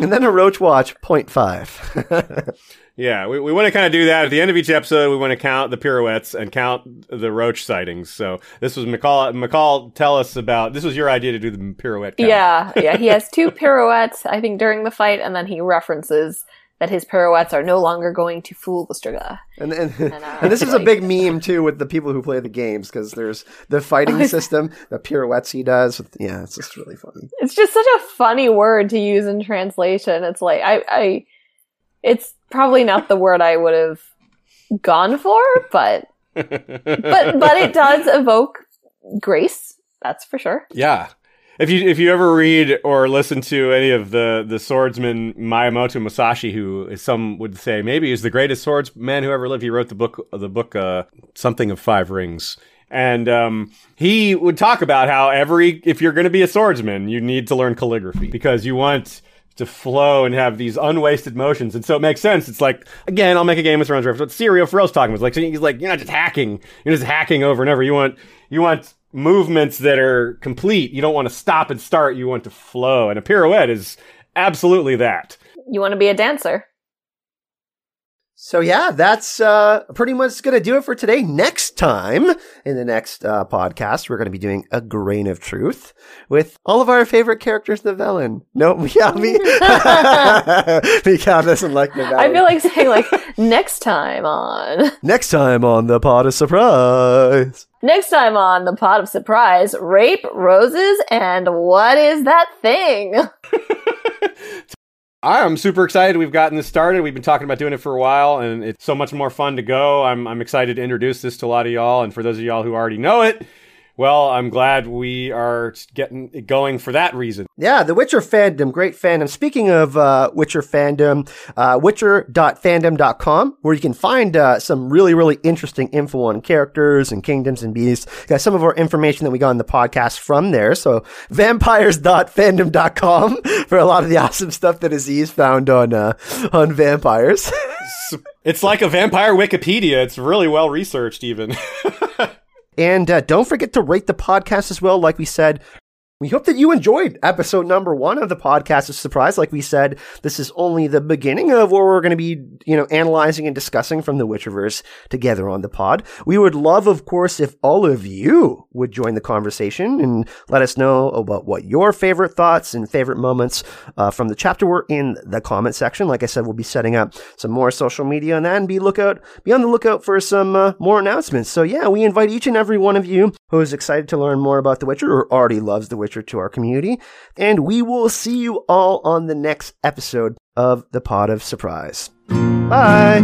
and then a roach watch 0.5. Yeah, we, we want to kind of do that at the end of each episode. We want to count the pirouettes and count the roach sightings. So this was Michal. Michal, tell us about this. Was your idea to do the pirouette? Count. Yeah, yeah. He has two pirouettes, I think, during the fight, and then he references that his pirouettes are no longer going to fool the Striga. And and, and, uh, and this is a big meme too with the people who play the games because there's the fighting system, the pirouettes he does. Yeah, it's just really funny. It's just such a funny word to use in translation. It's like I, I it's probably not the word I would have gone for, but but but it does evoke grace. That's for sure. Yeah. If you if you ever read or listen to any of the the swordsman Miyamoto Musashi, who some would say maybe is the greatest swordsman who ever lived, he wrote the book the book uh, something of five rings. And um, he would talk about how every if you're going to be a swordsman, you need to learn calligraphy because you want to flow and have these unwasted motions. And so it makes sense. It's like, again, I'll make a Game of Thrones reference. What Syrio Forel's talking about. Like, so he's like, you're not just hacking. You're just hacking over and over. You want, you want movements that are complete. You don't want to stop and start. You want to flow. And a pirouette is absolutely that. You want to be a dancer. So yeah, that's uh, pretty much going to do it for today. Next time, in the next uh, podcast, we're going to be doing a grain of truth with all of our favorite characters, the villain. No, yeah, me. Michal doesn't like the I feel like saying like next time on. Next time on the pot of surprise. Next time on the pot of surprise, rape, roses, and what is that thing? I'm super excited. We've gotten this started. We've been talking about doing it for a while, and it's so much more fun to go. I'm, I'm excited to introduce this to a lot of y'all. And for those of y'all who already know it, well, I'm glad we are getting going for that reason. Yeah, the Witcher fandom, great fandom. Speaking of uh, Witcher fandom, uh, witcher.fandom.com, where you can find uh, some really, really interesting info on characters and kingdoms and beasts. Got some of our information that we got in the podcast from there. So vampires.fandom.com for a lot of the awesome stuff that Aziz found on uh, on vampires. it's like a vampire Wikipedia. It's really well researched, even. And uh, don't forget to rate the podcast as well. Like we said, we hope that you enjoyed episode number one of the podcast of surprise. Like we said, this is only the beginning of what we're going to be, you know, analyzing and discussing from the Witcherverse together on the pod. We would love, of course, if all of you would join the conversation and let us know about what your favorite thoughts and favorite moments uh, from the chapter were in the comment section. Like I said, we'll be setting up some more social media on that and be lookout, be on the lookout for some uh, more announcements. So yeah, we invite each and every one of you who is excited to learn more about The Witcher or already loves The Witcher to our community. And we will see you all on the next episode of the Pod of Surprise. Bye.